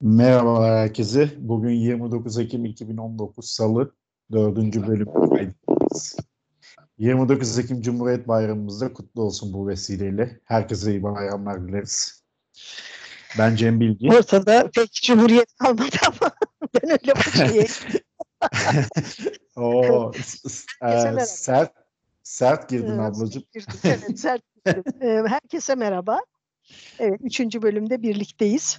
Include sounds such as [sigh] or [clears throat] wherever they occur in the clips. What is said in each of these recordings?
Merhabalar herkese. Bugün 29 Ekim 2019 Salı 4. bölüm kaydedeceğiz. 29 Ekim Cumhuriyet Bayramımız da kutlu olsun bu vesileyle. Herkese iyi bayramlar dileriz. Ben Cem Bilgi. Ortada pek cumhuriyet kalmadı ama [laughs] ben öyle bakayım. [laughs] Oo, Herkese e, merhaba. sert sert girdin ablacığım. girdim, evet, sert girdim. Ee, [laughs] Herkese merhaba. Evet, üçüncü bölümde birlikteyiz.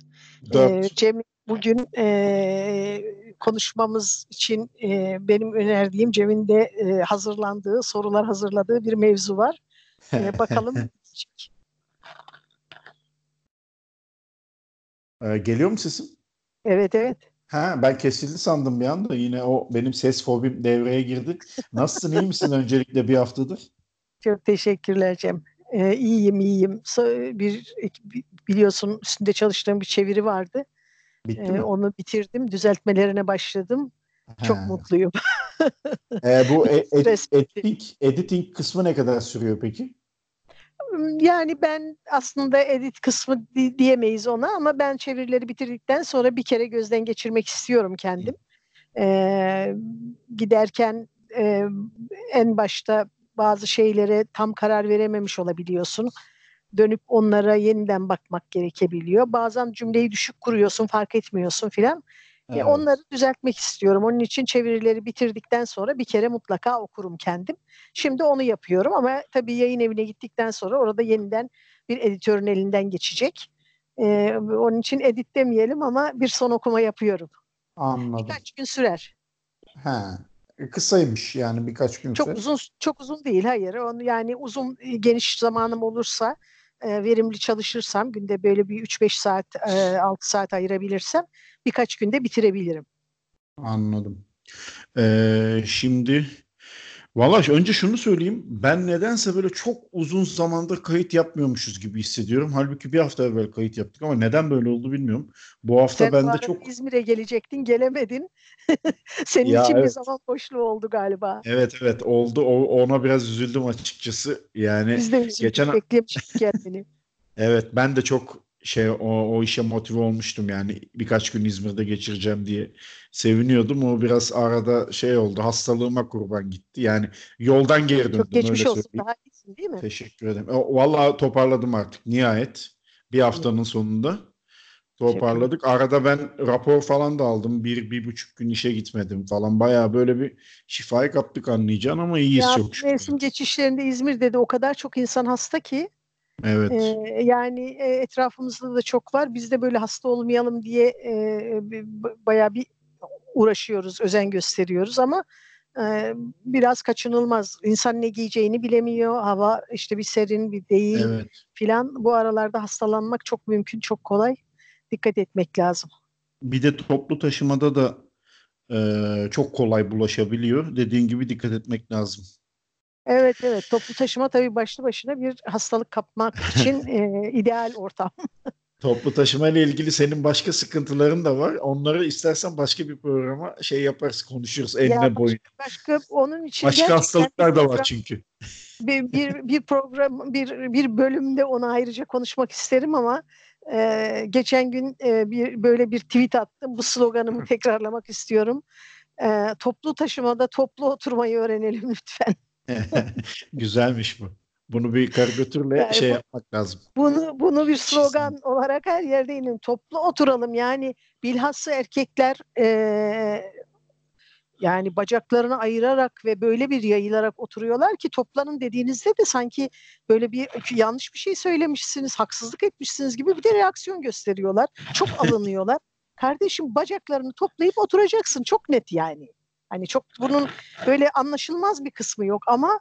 Ee. Cem bugün e, konuşmamız için e, benim önerdiğim Cem'in de e, hazırlandığı, sorular hazırladığı bir mevzu var. Ee, [laughs] bakalım. ne diyecek. E, geliyor mu sesim? evet evet. Ha, ben kesildi sandım bir anda. Yine o benim ses fobim devreye girdi. Nasılsın, iyi misin [laughs] öncelikle bir haftadır? Çok teşekkürler Cem. Ee, iyiyim iyiyim. Bir biliyorsun üstünde çalıştığım bir çeviri vardı. Bitti Ee, mi? onu bitirdim. Düzeltmelerine başladım. Çok Ha. mutluyum. [laughs] E, bu e- [laughs] ed- bitti. editing, editing kısmı ne kadar sürüyor peki? Yani ben aslında edit kısmı di- diyemeyiz ona ama ben çevirileri bitirdikten sonra bir kere gözden geçirmek istiyorum kendim. Ee, giderken e, en başta bazı şeylere tam karar verememiş olabiliyorsun. Dönüp onlara yeniden bakmak gerekebiliyor. Bazen cümleyi düşük kuruyorsun, fark etmiyorsun filan. E, Evet. onları düzeltmek istiyorum. Onun için çevirileri bitirdikten sonra bir kere mutlaka okurum kendim. Şimdi onu yapıyorum ama tabii yayın evine gittikten sonra orada yeniden bir editörün elinden geçecek. E, onun için edit demeyelim ama bir son okuma yapıyorum. Anladım. Birkaç gün sürer. Ha. E, Kısaymış yani birkaç gün Çok uzun çok uzun değil hayır. Onu yani uzun e, geniş zamanım olursa e, verimli çalışırsam günde böyle bir 3-5 saat e, 6 saat ayırabilirsem birkaç günde bitirebilirim. Anladım. Ee, şimdi valla önce şunu söyleyeyim. Ben nedense böyle çok uzun zamandır kayıt yapmıyormuşuz gibi hissediyorum. Halbuki bir hafta evvel kayıt yaptık ama neden böyle oldu bilmiyorum. Bu hafta Sen bende çok İzmir'e gelecektin, gelemedin. [laughs] Senin Ya için bir evet. zaman boşluğu oldu galiba. evet evet oldu. O, ona biraz üzüldüm açıkçası. Yani Biz de üzüldük, geçen- beklemiştik kendini. [laughs] Evet ben de çok şey o, o işe motive olmuştum yani birkaç gün İzmir'de geçireceğim diye seviniyordum. O biraz arada şey oldu hastalığıma kurban gitti. Yani yoldan geri döndüm Çok geçmiş öyle olsun. söyleyeyim. Daha iyisin değil mi? Teşekkür ederim. O, vallahi toparladım artık nihayet. Bir haftanın sonunda toparladık. Arada ben rapor falan da aldım. Bir, bir buçuk gün işe gitmedim falan. Bayağı böyle bir şifayı kaptık anlayacaksın ama iyiyiz Ya çok şükür. mevsim geçişlerinde İzmir'de de o kadar çok insan hasta ki Evet. e, yani e, etrafımızda da çok var. Biz de böyle hasta olmayalım diye e, bayağı bir uğraşıyoruz, özen gösteriyoruz ama e, biraz kaçınılmaz. İnsan ne giyeceğini bilemiyor. Hava işte bir serin bir değil. Evet. filan bu aralarda hastalanmak çok mümkün, çok kolay. Dikkat etmek lazım. Bir de toplu taşımada da e, çok kolay bulaşabiliyor. Dediğin gibi dikkat etmek lazım. Evet evet toplu taşıma tabii başlı başına bir hastalık kapmak için [laughs] e, ideal ortam. [laughs] Toplu taşıma ile ilgili senin başka sıkıntıların da var. Onları istersen başka bir programa şey yaparız, konuşuruz enine başka- boyuna. Başka onun için Başka hastalıklar da var program- çünkü. Bir, bir, bir program bir bir bölümde onu ayrıca konuşmak isterim ama e, geçen gün e, bir böyle bir tweet attım. Bu sloganımı tekrarlamak istiyorum. E, toplu taşımada toplu oturmayı öğrenelim [laughs] lütfen. [laughs] Güzelmiş bu. Bunu bir karikatürle Yani şey bu- yapmak lazım. Bunu bunu bir slogan olarak her yerde inin. Toplu oturalım. Yani bilhassa erkekler eee, yani bacaklarını ayırarak ve böyle bir yayılarak oturuyorlar ki toplanın dediğinizde de sanki böyle bir yanlış bir şey söylemişsiniz, haksızlık etmişsiniz gibi bir de reaksiyon gösteriyorlar. Çok [laughs] alınıyorlar. Kardeşim bacaklarını toplayıp oturacaksın. Çok net yani. Hani çok bunun böyle anlaşılmaz bir kısmı yok ama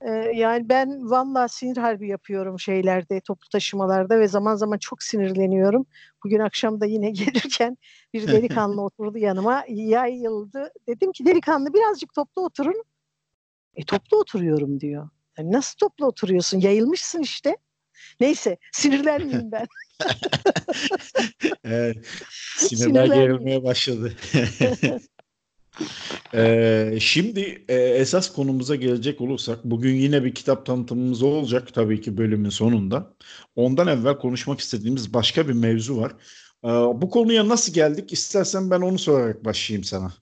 ee, yani ben vallahi sinir harbi yapıyorum şeylerde, toplu taşımalarda ve zaman zaman çok sinirleniyorum. Bugün akşam da yine [laughs] gelirken bir delikanlı [laughs] oturdu yanıma, yayıldı. Dedim ki delikanlı birazcık toplu oturun. E toplu oturuyorum diyor. "E, nasıl toplu oturuyorsun? Yayılmışsın işte. Neyse sinirlenmeyeyim ben. [laughs] Evet, sinirler gerilmeye başladı. Ee, şimdi e, esas konumuza gelecek olursak bugün yine bir kitap tanıtımımız olacak tabii ki bölümün sonunda. Ondan evvel konuşmak istediğimiz başka bir mevzu var. Ee, bu konuya nasıl geldik? İstersen ben onu sorarak başlayayım sana.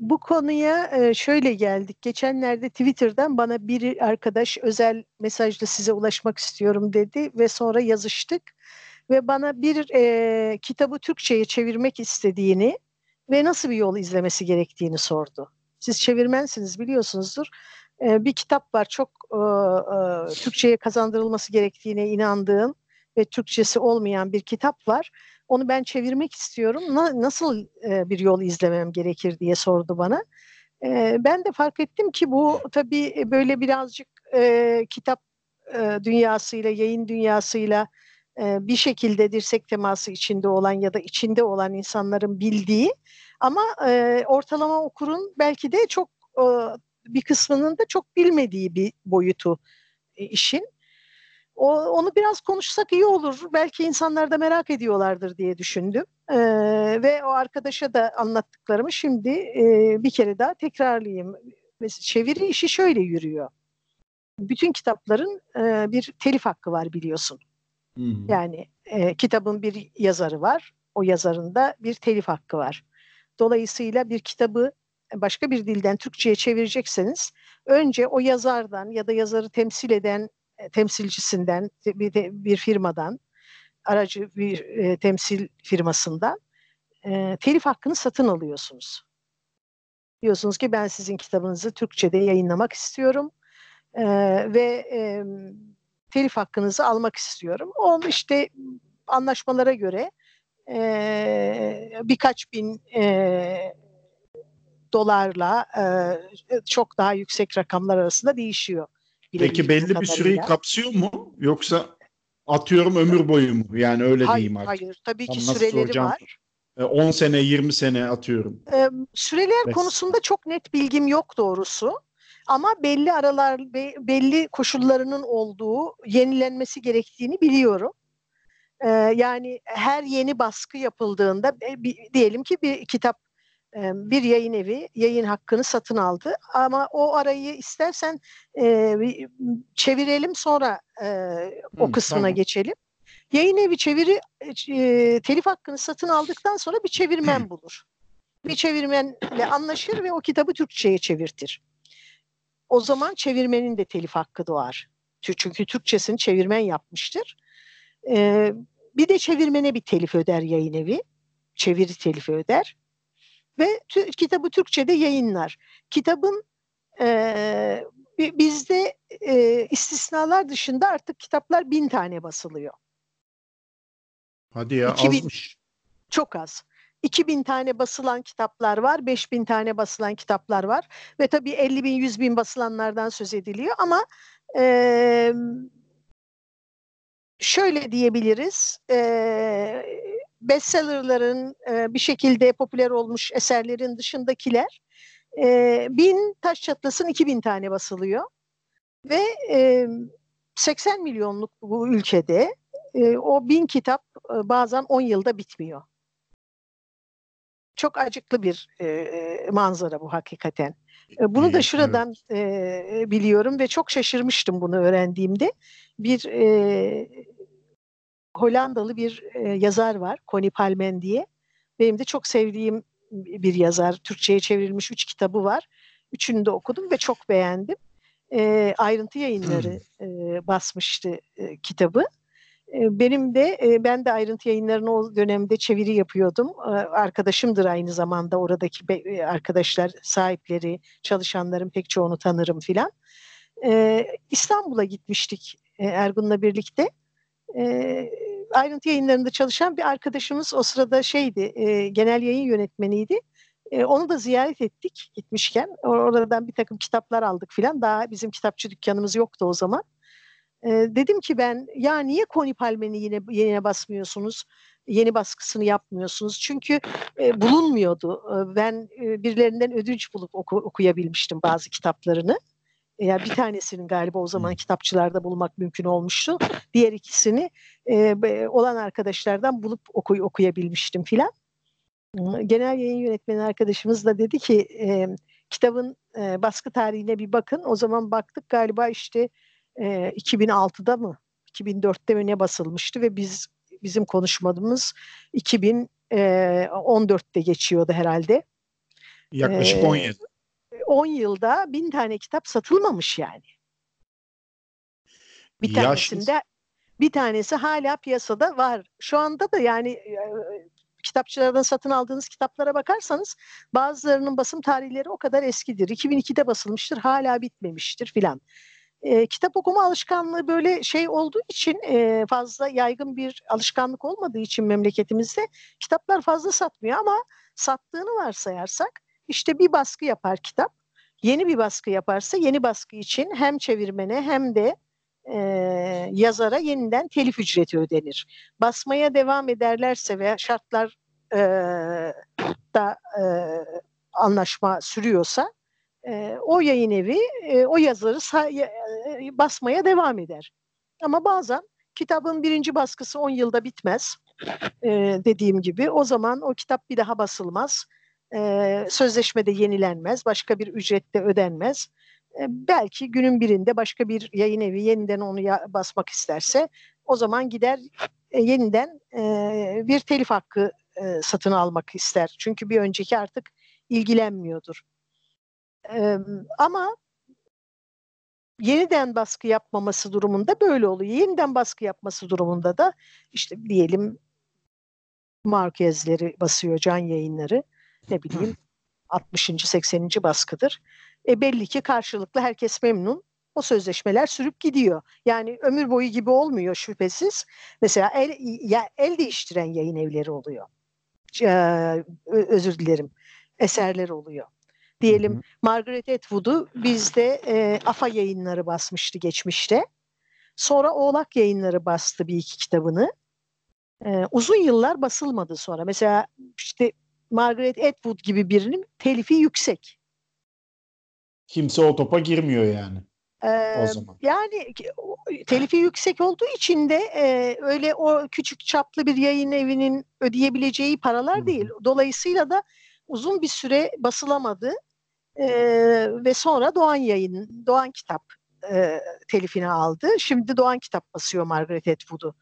Bu konuya e, şöyle geldik. Geçenlerde Twitter'dan bana bir arkadaş özel mesajla size ulaşmak istiyorum dedi ve sonra yazıştık. Ve bana bir e, kitabı Türkçe'ye çevirmek istediğini ve nasıl bir yol izlemesi gerektiğini sordu. Siz çevirmensiniz biliyorsunuzdur. E, bir kitap var çok e, e, Türkçe'ye kazandırılması gerektiğine inandığım ve Türkçesi olmayan bir kitap var. Onu ben çevirmek istiyorum. Na, nasıl e, bir yol izlemem gerekir diye sordu bana. E, ben de fark ettim ki bu tabii böyle birazcık e, kitap e, dünyasıyla, yayın dünyasıyla e, bir şekilde dirsek teması içinde olan ya da içinde olan insanların bildiği ama ortalama okurun belki de çok bir kısmının da çok bilmediği bir boyutu e, işin. Onu biraz konuşsak iyi olur. Belki insanlar da merak ediyorlardır diye düşündüm. Ve o arkadaşa da anlattıklarımı şimdi bir kere daha tekrarlayayım. Mesela çeviri işi şöyle yürüyor. Bütün kitapların bir telif hakkı var biliyorsun. Hmm. Yani e, kitabın bir yazarı var. O yazarın da bir telif hakkı var. Dolayısıyla bir kitabı başka bir dilden Türkçe'ye çevirecekseniz önce o yazardan ya da yazarı temsil eden e, temsilcisinden bir, bir firmadan aracı bir e, temsil firmasından e, telif hakkını satın alıyorsunuz. Diyorsunuz ki ben sizin kitabınızı Türkçe'de yayınlamak istiyorum e, ve e, telif hakkınızı almak istiyorum. Onu işte anlaşmalara göre e, birkaç bin e, dolarla e, çok daha yüksek rakamlar arasında değişiyor. Peki belli kadarıyla. bir süreyi kapsıyor mu? Yoksa atıyorum ömür boyu mu? Yani öyle hayır, diyeyim artık. Hayır, tabii ki Tam süreleri var. 10 e, sene, 20 sene atıyorum. Ee, süreler Beş. konusunda çok net bilgim yok doğrusu. Ama belli aralar, belli koşullarının olduğu, yenilenmesi gerektiğini biliyorum. Ee, yani her yeni baskı yapıldığında, e, diyelim ki bir kitap bir yayın evi yayın hakkını satın aldı. Ama o arayı istersen e, çevirelim sonra e, o kısmına tamam. geçelim. Yayın evi çeviri e, telif hakkını satın aldıktan sonra bir çevirmen bulur. Bir çevirmenle anlaşır ve o kitabı Türkçe'ye çevirtir. O zaman çevirmenin de telif hakkı doğar. Çünkü Türkçesini çevirmen yapmıştır. Ee, bir de çevirmene bir telif öder yayın evi. Çeviri telifi öder ve kitabı Türkçe'de yayınlar. Kitabın e, bizde e, istisnalar dışında artık kitaplar bin tane basılıyor. Hadi ya 2000, azmış. Çok az. 2000 tane basılan kitaplar var, 5000 tane basılan kitaplar var ve tabii 50 bin, 100 bin basılanlardan söz ediliyor ama e, şöyle diyebiliriz, e, bestsellerların e, bir şekilde popüler olmuş eserlerin dışındakiler e, bin taş çatlasın 2000 tane basılıyor ve e, 80 milyonluk bu ülkede e, o bin kitap e, bazen 10 yılda bitmiyor. Çok acıklı bir e, manzara bu hakikaten. E, bunu da şuradan e, biliyorum ve çok şaşırmıştım bunu öğrendiğimde. Bir e, Hollandalı bir e, yazar var, Connie Palmen diye. Benim de çok sevdiğim bir yazar. Türkçe'ye çevrilmiş üç kitabı var. Üçünü de okudum ve çok beğendim. E, ayrıntı yayınları e, basmıştı e, kitabı. Benim de ben de ayrıntı yayınlarını o dönemde çeviri yapıyordum. Arkadaşımdır aynı zamanda oradaki arkadaşlar, sahipleri, çalışanların pek çoğunu tanırım filan. İstanbul'a gitmiştik Ergun'la birlikte. Ayrıntı yayınlarında çalışan bir arkadaşımız o sırada şeydi, genel yayın yönetmeniydi. Onu da ziyaret ettik gitmişken. Oradan bir takım kitaplar aldık filan. Daha bizim kitapçı dükkanımız yoktu o zaman. E, dedim ki ben ya niye Koni Palmen'i yine yine basmıyorsunuz? Yeni baskısını yapmıyorsunuz. Çünkü e, bulunmuyordu. E, ben e, birilerinden ödünç bulup oku, okuyabilmiştim bazı kitaplarını. Yani bir tanesinin galiba o zaman kitapçılarda bulmak mümkün olmuştu. Diğer ikisini e, olan arkadaşlardan bulup okuy okuyabilmiştim filan. Genel yayın yönetmeni arkadaşımız da dedi ki e, kitabın e, baskı tarihine bir bakın. O zaman baktık galiba işte e, 2006'da mı 2004'te mi ne basılmıştı ve biz bizim konuşmamız 2014'te geçiyordu herhalde. Yaklaşık 10 yıl. 10 yılda bin tane kitap satılmamış yani. Bir Yaşlı- tanesinde bir tanesi hala piyasada var. Şu anda da yani e, kitapçılardan satın aldığınız kitaplara bakarsanız bazılarının basım tarihleri o kadar eskidir. 2002'de basılmıştır, hala bitmemiştir filan. E, kitap okuma alışkanlığı böyle şey olduğu için e, fazla yaygın bir alışkanlık olmadığı için memleketimizde kitaplar fazla satmıyor ama sattığını varsayarsak işte bir baskı yapar kitap. Yeni bir baskı yaparsa yeni baskı için hem çevirmene hem de e, yazara yeniden telif ücreti ödenir. Basmaya devam ederlerse ve şartlar e, da e, anlaşma sürüyorsa o yayın evi o yazarı basmaya devam eder. Ama bazen kitabın birinci baskısı 10 yılda bitmez. Dediğim gibi o zaman o kitap bir daha basılmaz. E, sözleşme de yenilenmez. Başka bir ücret de ödenmez. Belki günün birinde başka bir yayın evi yeniden onu basmak isterse o zaman gider yeniden bir telif hakkı satın almak ister. Çünkü bir önceki artık ilgilenmiyordur. Ama yeniden baskı yapmaması durumunda böyle oluyor. Yeniden baskı yapması durumunda da işte diyelim Marquez'leri basıyor can yayınları ne bileyim 60. 80. baskıdır. E belli ki karşılıklı herkes memnun. O sözleşmeler sürüp gidiyor. Yani ömür boyu gibi olmuyor şüphesiz. Mesela el, ya, el değiştiren yayın evleri oluyor. Ee, özür dilerim. Eserler oluyor. Diyelim Hı hı. Margaret Atwood'u bizde e, AFA yayınları basmıştı geçmişte. Sonra Oğlak yayınları bastı bir iki kitabını. E, uzun yıllar basılmadı sonra. Mesela işte Margaret Atwood gibi birinin telifi yüksek. Kimse o topa girmiyor yani Ee, o zaman. Yani telifi yüksek olduğu için de e, öyle o küçük çaplı bir yayın evinin ödeyebileceği paralar hı. değil. Dolayısıyla da uzun bir süre basılamadı E, ve sonra Doğan Yayın, Doğan Kitap e, telifini aldı. Şimdi Doğan Kitap basıyor Margaret Atwood'u.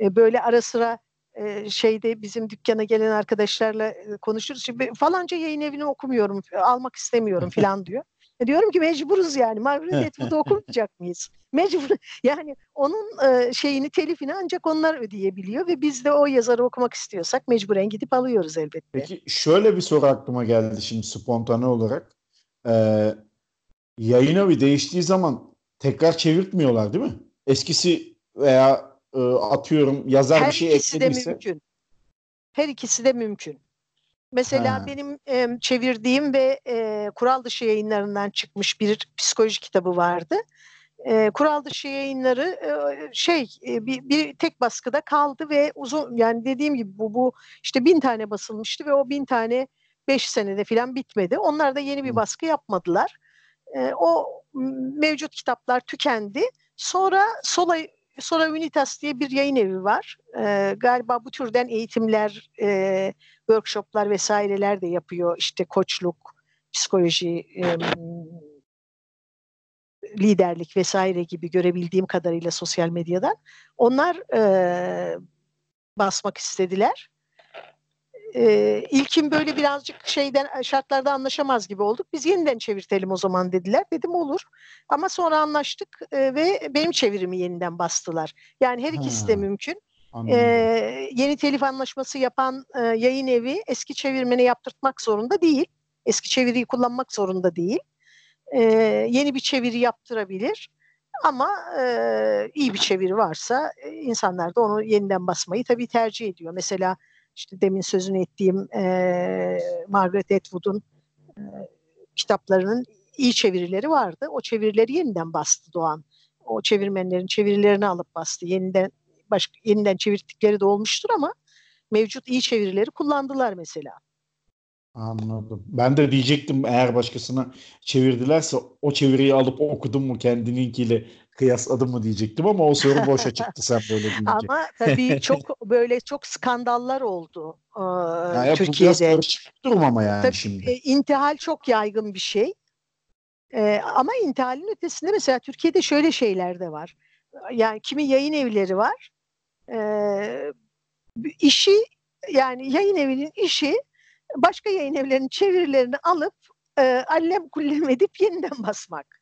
E, böyle ara sıra e, şeyde bizim dükkana gelen arkadaşlarla e, konuşuruz. Şimdi falanca yayın evini okumuyorum, almak istemiyorum [laughs] falan diyor. E, diyorum ki mecburuz yani. Margaret [laughs] Atwood'u okumayacak mıyız? Mecbur. [laughs] Yani onun e, şeyini, telifini ancak onlar ödeyebiliyor ve biz de o yazarı okumak istiyorsak mecburen gidip alıyoruz elbette. Peki şöyle bir soru aklıma geldi şimdi spontane olarak. Ee, yayın evi değiştiği zaman tekrar çevirtmiyorlar değil mi? Eskisi veya e, atıyorum yazar Her bir şey ikisi de mümkün. Her ikisi de mümkün. Mesela Ha. benim e, çevirdiğim ve e, kural dışı yayınlarından çıkmış bir psikoloji kitabı vardı. E, kural dışı yayınları e, şey e, bir, bir tek baskıda kaldı ve uzun yani dediğim gibi bu bu işte bin tane basılmıştı ve o bin tane beş senede falan bitmedi. Onlar da yeni bir baskı yapmadılar. E, o mevcut kitaplar tükendi. Sonra Sola Sola Unitas diye bir yayın evi var. E, galiba bu türden eğitimler, e, workshoplar vesaireler de yapıyor. İşte koçluk, psikoloji, e, liderlik vesaire gibi görebildiğim kadarıyla sosyal medyadan. Onlar e, basmak istediler. E, ilkin böyle birazcık şeyden şartlarda anlaşamaz gibi olduk. Biz yeniden çevirtelim o zaman dediler. Dedim olur. Ama sonra anlaştık e, ve benim çevirimi yeniden bastılar. Yani her ikisi de Ha. mümkün. Anladım. Ee, yeni telif anlaşması yapan e, yayın evi eski çevirmeni yaptırtmak zorunda değil. Eski çeviriyi kullanmak zorunda değil. Ee, yeni bir çeviri yaptırabilir. Ama e, iyi bir çeviri varsa e, insanlar da onu yeniden basmayı tabii tercih ediyor. Mesela işte demin sözünü ettiğim e, Margaret Atwood'un e, kitaplarının iyi çevirileri vardı. O çevirileri yeniden bastı Doğan. O çevirmenlerin çevirilerini alıp bastı. Yeniden başka yeniden çevirdikleri de olmuştur ama mevcut iyi çevirileri kullandılar mesela. Anladım. Ben de diyecektim eğer başkasına çevirdilerse o çeviriyi alıp okudun mu kendininkiyle kıyasladın mı diyecektim ama o soru boşa çıktı sen böyle [laughs] deyince. Ama tabii [laughs] çok böyle çok skandallar oldu e, Ya, ya bu Türkiye'de. karışık bir durum ama yani Tabii, şimdi. e, intihal çok yaygın bir şey. E, ama intihalin ötesinde mesela Türkiye'de şöyle şeyler de var. Yani kimi yayın evleri var. E, işi yani yayın evinin işi başka yayın evlerinin çevirilerini alıp e, allem kullem edip yeniden basmak.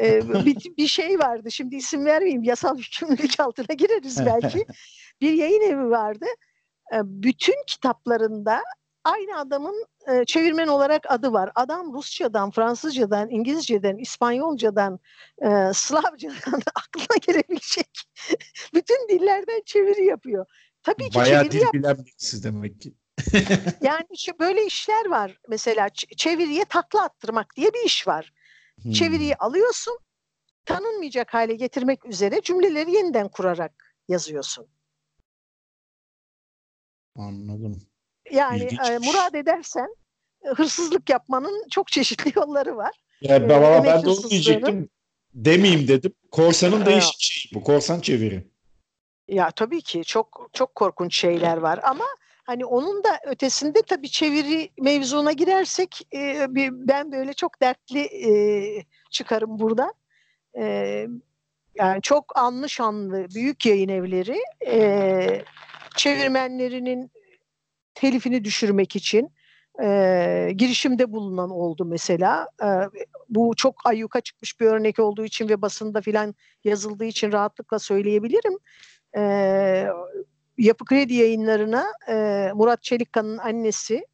E, [laughs] bir, bir şey vardı şimdi isim vermeyeyim yasal yükümlülük altına gireriz belki. [laughs] bir yayın evi vardı. E, bütün kitaplarında aynı adamın e, çevirmen olarak adı var. Adam Rusçadan, Fransızcadan, İngilizceden, İspanyolcadan, e, Slavcadan [laughs] aklına gelebilecek bütün dillerden çeviri yapıyor. Tabii ki Bayağı çeviri dil yap- bilen birisi demek ki. yani şu böyle işler var. Mesela çeviriye takla attırmak diye bir iş var. Hmm. Çeviriyi alıyorsun, tanınmayacak hale getirmek üzere cümleleri yeniden kurarak yazıyorsun. Anladım. Yani İlginçmiş. e, murad edersen e, hırsızlık yapmanın çok çeşitli [laughs] yolları var. Ya Ee, ben, emek ben de onu diyecektim. Demeyeyim dedim. Korsanın değişik şeyi bu. Korsan çeviri. Ya tabii ki çok çok korkunç şeyler var ama hani onun da ötesinde tabii çeviri mevzuna girersek e, ben böyle çok dertli e, çıkarım burada. E, yani çok anlı şanlı büyük yayın evleri e, çevirmenlerinin telifini düşürmek için e, girişimde bulunan oldu mesela. E, bu çok ayyuka çıkmış bir örnek olduğu için ve basında filan yazıldığı için rahatlıkla söyleyebilirim. E, Yapı Kredi yayınlarına e, Murat Çelikkan'ın annesi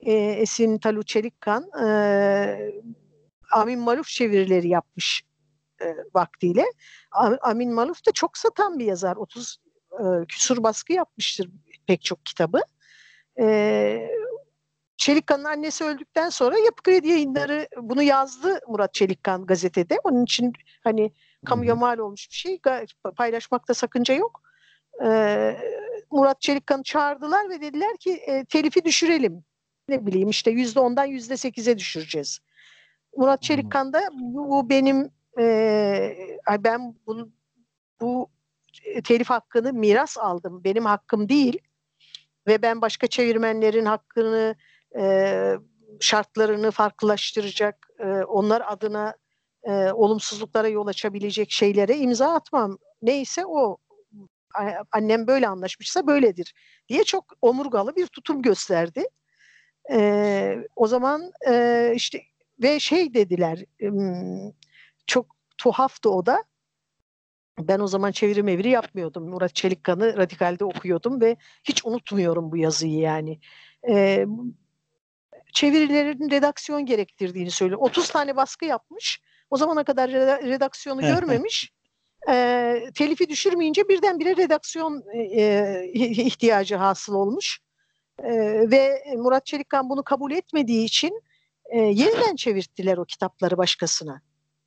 e, Esin Talu Çelikkan e, Amin Maluf çevirileri yapmış e, vaktiyle. Am- Amin Maluf da çok satan bir yazar. 30 e, küsur baskı yapmıştır pek çok kitabı. E, Çelikkan'ın annesi öldükten sonra Yapı Kredi yayınları bunu yazdı Murat Çelikkan gazetede. Onun için hani kamuya mal olmuş bir şey paylaşmakta sakınca yok. Ee, Murat Çelikkan'ı çağırdılar ve dediler ki e, telifi düşürelim. Ne bileyim işte yüzde ondan yüzde sekize düşüreceğiz. Murat Çelikkan da bu, benim e, ben bunu bu telif hakkını miras aldım. Benim hakkım değil ve ben başka çevirmenlerin hakkını e, şartlarını farklılaştıracak, e, onlar adına e, olumsuzluklara yol açabilecek şeylere imza atmam. Neyse o annem böyle anlaşmışsa böyledir diye çok omurgalı bir tutum gösterdi. E, o zaman e, işte ve şey dediler çok tuhaftı o da. Ben o zaman çeviri meviri yapmıyordum. Murat Çelikkan'ı Radikal'de okuyordum ve hiç unutmuyorum bu yazıyı yani. Ee, çevirilerin redaksiyon gerektirdiğini söylüyor. 30 tane baskı yapmış. O zamana kadar reda- redaksiyonu görmemiş. Ee, telifi düşürmeyince birdenbire redaksiyon e, ihtiyacı hasıl olmuş. Ee, ve Murat Çelikkan bunu kabul etmediği için e, yeniden çevirttiler o kitapları başkasına.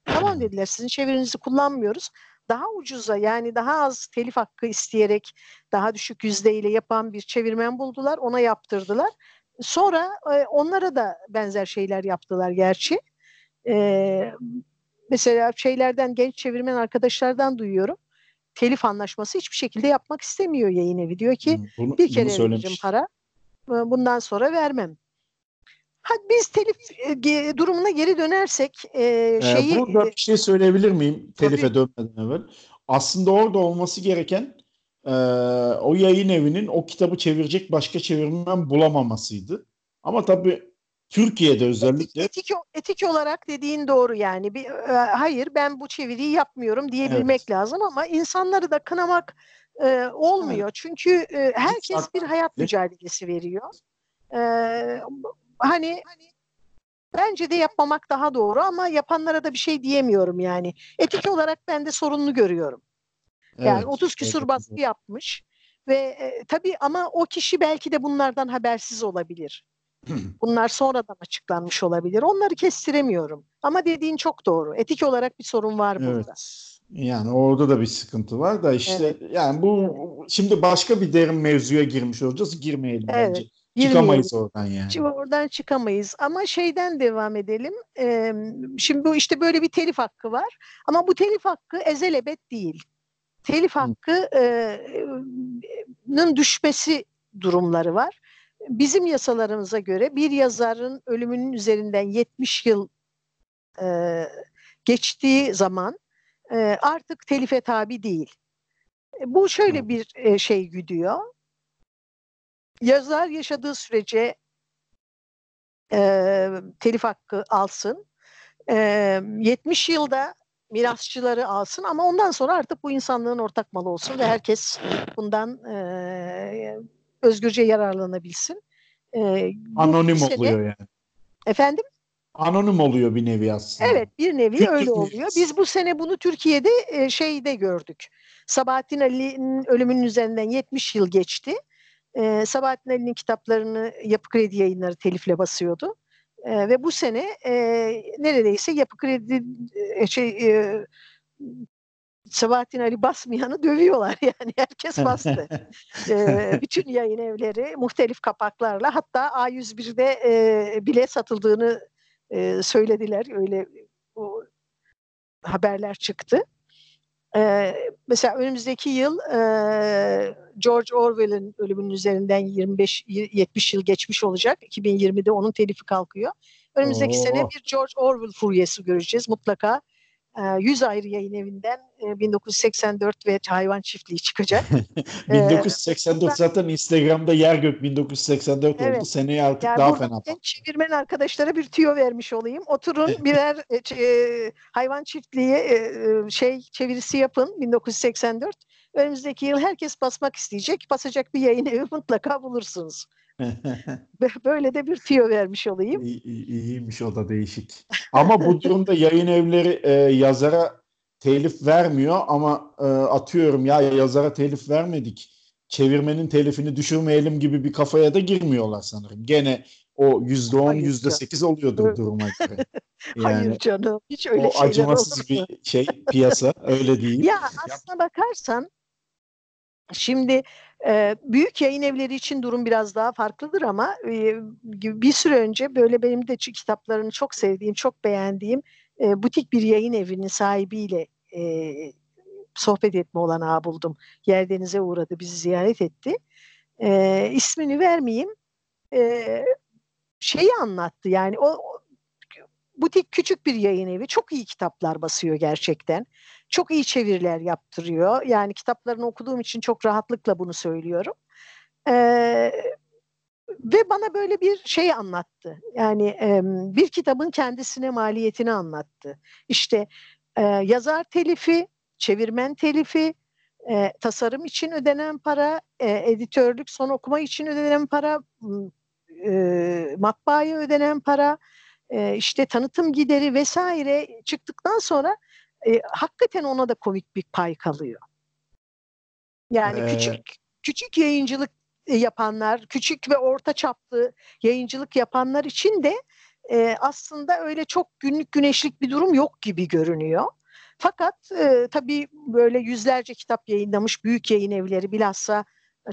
Tamam dediler sizin çevirinizi kullanmıyoruz. Daha ucuza yani daha az telif hakkı isteyerek daha düşük yüzdeyle yapan bir çevirmen buldular. Ona yaptırdılar. Sonra e, onlara da benzer şeyler yaptılar gerçi. E, mesela şeylerden genç çevirmen arkadaşlardan duyuyorum. Telif anlaşması hiçbir şekilde yapmak istemiyor yayın evi. Diyor ki Bunu, bir kere vereceğim para. e, Bundan sonra vermem. Ha, biz telif e, durumuna geri dönersek e, Ee, şeyi burada bir şey söyleyebilir miyim telife Tabii. dönmeden evvel? Aslında orada olması gereken e, o yayın evinin o kitabı çevirecek başka çevirmen bulamamasıydı. Ama tabii Türkiye'de özellikle etik etik olarak dediğin doğru yani. Bir e, hayır ben bu çeviriyi yapmıyorum diyebilmek lazım ama insanları da kınamak e, olmuyor. Çünkü e, herkes bir hayat mücadelesi veriyor. E, hani bence de yapmamak daha doğru ama yapanlara da bir şey diyemiyorum yani. Etik olarak ben de sorunlu görüyorum. Yani evet, 30 küsur evet, baskı yapmış ve e, tabii ama o kişi belki de bunlardan habersiz olabilir. [clears throat] Bunlar sonradan açıklanmış olabilir. Onları kestiremiyorum. Ama dediğin çok doğru. Etik olarak bir sorun var burada. Evet. Yani orada da bir sıkıntı var da işte Evet. yani bu şimdi başka bir derin mevzuya girmiş olacağız. Girmeyelim Evet, bence. Girmeyelim. Çıkamayız oradan yani. Şimdi oradan çıkamayız ama şeyden devam edelim. Ee, şimdi bu işte böyle bir telif hakkı var ama bu telif hakkı ezelebet değil. Telif hakkının düşmesi durumları var. Bizim yasalarımıza göre bir yazarın ölümünün üzerinden 70 yıl e, geçtiği zaman e, artık telife tabi değil. E, Bu şöyle bir e, şey güdüyor. yazar yaşadığı sürece e, telif hakkı alsın. E, 70 yılda mirasçıları alsın ama ondan sonra artık bu insanlığın ortak malı olsun ve herkes bundan e, özgürce yararlanabilsin. E, Anonim sene, oluyor yani. Efendim? Anonim oluyor bir nevi aslında. Evet bir nevi Türk öyle oluyor. Biz bu sene bunu Türkiye'de e, şeyde gördük. Sabahattin Ali'nin ölümünün üzerinden 70 yıl geçti. E, Sabahattin Ali'nin kitaplarını Yapı Kredi yayınları telifle basıyordu. E, ve bu sene e, neredeyse Yapı Kredi e, şey e, Sabahattin Ali basmayanı dövüyorlar [laughs] yani herkes bastı. [laughs] ee, bütün yayın evleri muhtelif kapaklarla hatta A101'de e, bile satıldığını e, söylediler. Öyle o haberler çıktı. E, mesela önümüzdeki yıl e, George Orwell'in ölümünün üzerinden 25-70 yıl geçmiş olacak. 2020'de onun telifi kalkıyor. Önümüzdeki Oo. sene bir George Orwell furyası göreceğiz mutlaka. 100 ayrı yayın evinden 1984 ve Hayvan Çiftliği çıkacak. [laughs] 1984 zaten Instagram'da yer gök 1984 evet. oldu. Seneye artık yani daha fena. Çevirmen arkadaşlara bir tüyo vermiş olayım. Oturun [laughs] birer e, Hayvan Çiftliği e, şey çevirisi yapın 1984. Önümüzdeki yıl herkes basmak isteyecek. Basacak bir yayın evi mutlaka bulursunuz. [laughs] Böyle de bir tüyo vermiş olayım. İyi, iyiymiş o da değişik. Ama bu durumda yayın evleri e, yazara telif vermiyor ama e, atıyorum ya yazara telif vermedik. Çevirmenin telifini düşürmeyelim gibi bir kafaya da girmiyorlar sanırım. Gene o yüzde on, yüzde sekiz oluyordur duruma göre. [laughs] Yani, Hayır canım. Hiç öyle o şeyler acımasız bir şey piyasa öyle değil. Ya aslına bakarsan Şimdi e, büyük yayın evleri için durum biraz daha farklıdır ama e, bir süre önce böyle benim de kitaplarını çok sevdiğim, çok beğendiğim e, butik bir yayın evinin sahibiyle e, sohbet etme olanağı buldum. Yerdenize uğradı, bizi ziyaret etti. E, ismini vermeyeyim. E, şeyi anlattı yani o, butik küçük bir yayın evi çok iyi kitaplar basıyor gerçekten. Çok iyi çeviriler yaptırıyor. Yani kitaplarını okuduğum için çok rahatlıkla bunu söylüyorum. Ee, ve bana böyle bir şey anlattı. Yani e, bir kitabın kendisine maliyetini anlattı. İşte e, yazar telifi, çevirmen telifi, e, tasarım için ödenen para, e, editörlük, son okuma için ödenen para, e, matbaaya ödenen para, e, işte tanıtım gideri vesaire çıktıktan sonra e, hakikaten ona da komik bir pay kalıyor. Yani ee... küçük küçük yayıncılık yapanlar, küçük ve orta çaplı yayıncılık yapanlar için de e, aslında öyle çok günlük güneşlik bir durum yok gibi görünüyor. Fakat e, tabii böyle yüzlerce kitap yayınlamış büyük yayın evleri bilhassa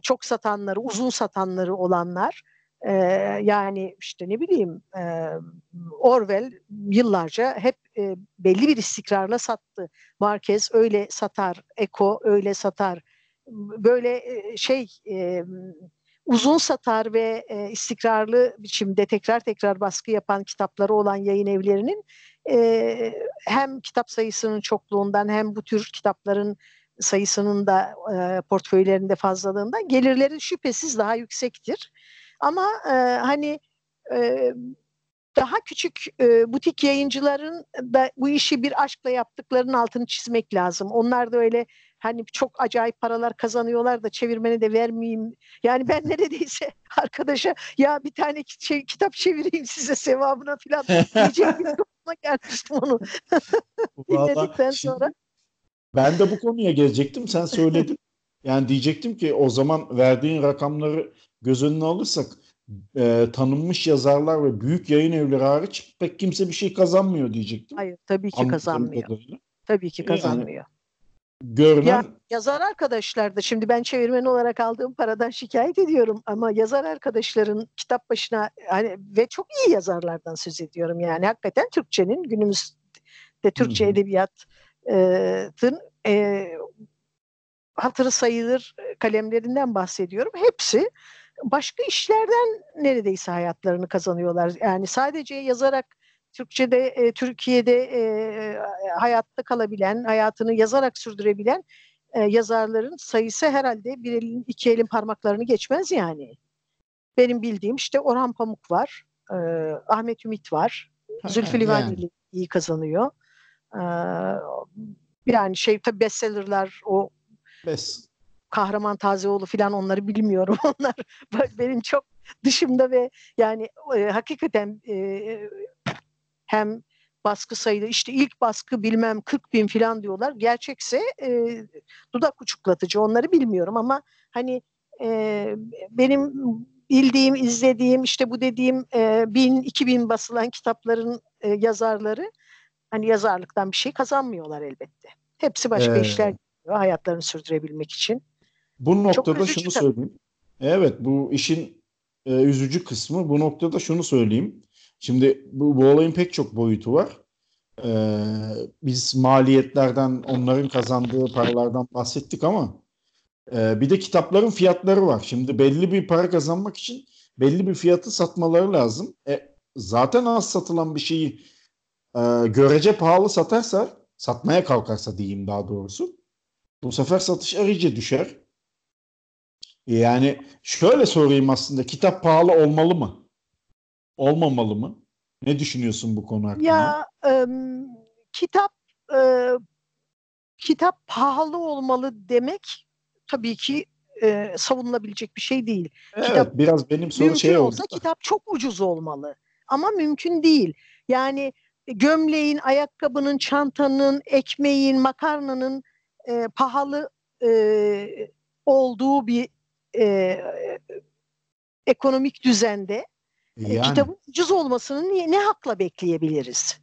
çok satanları, uzun satanları olanlar e, yani işte ne bileyim e, Orwell yıllarca hep e, belli bir istikrarla sattı. Marquez öyle satar, Eko öyle satar. Böyle e, şey e, uzun satar ve e, istikrarlı biçimde tekrar tekrar baskı yapan kitapları olan yayın evlerinin e, hem kitap sayısının çokluğundan hem bu tür kitapların sayısının da e, portföylerinde fazlalığından gelirleri şüphesiz daha yüksektir. Ama e, hani e, daha küçük e, butik yayıncıların da bu işi bir aşkla yaptıklarının altını çizmek lazım. Onlar da öyle hani çok acayip paralar kazanıyorlar da çevirmeni de vermeyeyim. Yani ben [laughs] neredeyse arkadaşa ya bir tane şey, kitap çevireyim size sevabına falan [laughs] diyecek bir duruma gelmiştim onu. [laughs] Dinledikten sonra. Ben de bu konuya gelecektim. Sen söyledin. Yani diyecektim ki o zaman verdiğin rakamları göz önüne alırsak e, tanınmış yazarlar ve büyük yayın evleri hariç pek kimse bir şey kazanmıyor diyecektim. Hayır tabii ki kazanmıyor. Kadarıyla. Tabii ki kazanmıyor. Yani, görünen ya, yazar arkadaşlar da şimdi ben çevirmen olarak aldığım paradan şikayet ediyorum ama yazar arkadaşların kitap başına hani ve çok iyi yazarlardan söz ediyorum yani hakikaten Türkçenin günümüzde Türkçe hmm. edebiyatın e, hatırı sayılır kalemlerinden bahsediyorum. Hepsi başka işlerden neredeyse hayatlarını kazanıyorlar. Yani sadece yazarak Türkçe'de, e, Türkiye'de e, hayatta kalabilen, hayatını yazarak sürdürebilen e, yazarların sayısı herhalde bir elin, iki elin parmaklarını geçmez yani. benim bildiğim işte Orhan Pamuk var, e, Ahmet Ümit var, Zülfü Livaneli yani. iyi kazanıyor. E, yani şey tabii bestsellerler o Best. Kahraman Tazeoğlu falan onları bilmiyorum. [laughs] Onlar benim çok dışımda ve yani e, hakikaten e, hem baskı sayıda işte ilk baskı bilmem 40 bin falan diyorlar. Gerçekse e, dudak uçuklatıcı onları bilmiyorum ama hani e, benim bildiğim, izlediğim işte bu dediğim e, bin, iki bin basılan kitapların e, yazarları hani yazarlıktan bir şey kazanmıyorlar elbette. Hepsi başka ee, işler yapıyor hayatlarını sürdürebilmek için. Bu noktada şunu tabii. söyleyeyim. Evet bu işin e, üzücü kısmı bu noktada şunu söyleyeyim. Şimdi bu, bu olayın pek çok boyutu var. Ee, biz maliyetlerden, onların kazandığı paralardan bahsettik ama e, bir de kitapların fiyatları var. Şimdi belli bir para kazanmak için belli bir fiyatı satmaları lazım. E, zaten az satılan bir şeyi e, görece pahalı satarsa, satmaya kalkarsa diyeyim daha doğrusu, bu sefer satış iyice düşer. Yani şöyle sorayım aslında, kitap pahalı olmalı mı? Olmamalı mı? Ne düşünüyorsun bu konu hakkında? Ya e, kitap e, kitap pahalı olmalı demek tabii ki e, savunulabilecek bir şey değil. Evet, kitap, biraz benim soru şey oldu. olsa kitap çok ucuz olmalı. Ama mümkün değil. Yani gömleğin, ayakkabının, çantanın, ekmeğin, makarnanın e, pahalı e, olduğu bir e, ekonomik düzende e, yani. kitabın ucuz olmasını niye, ne hakla bekleyebiliriz?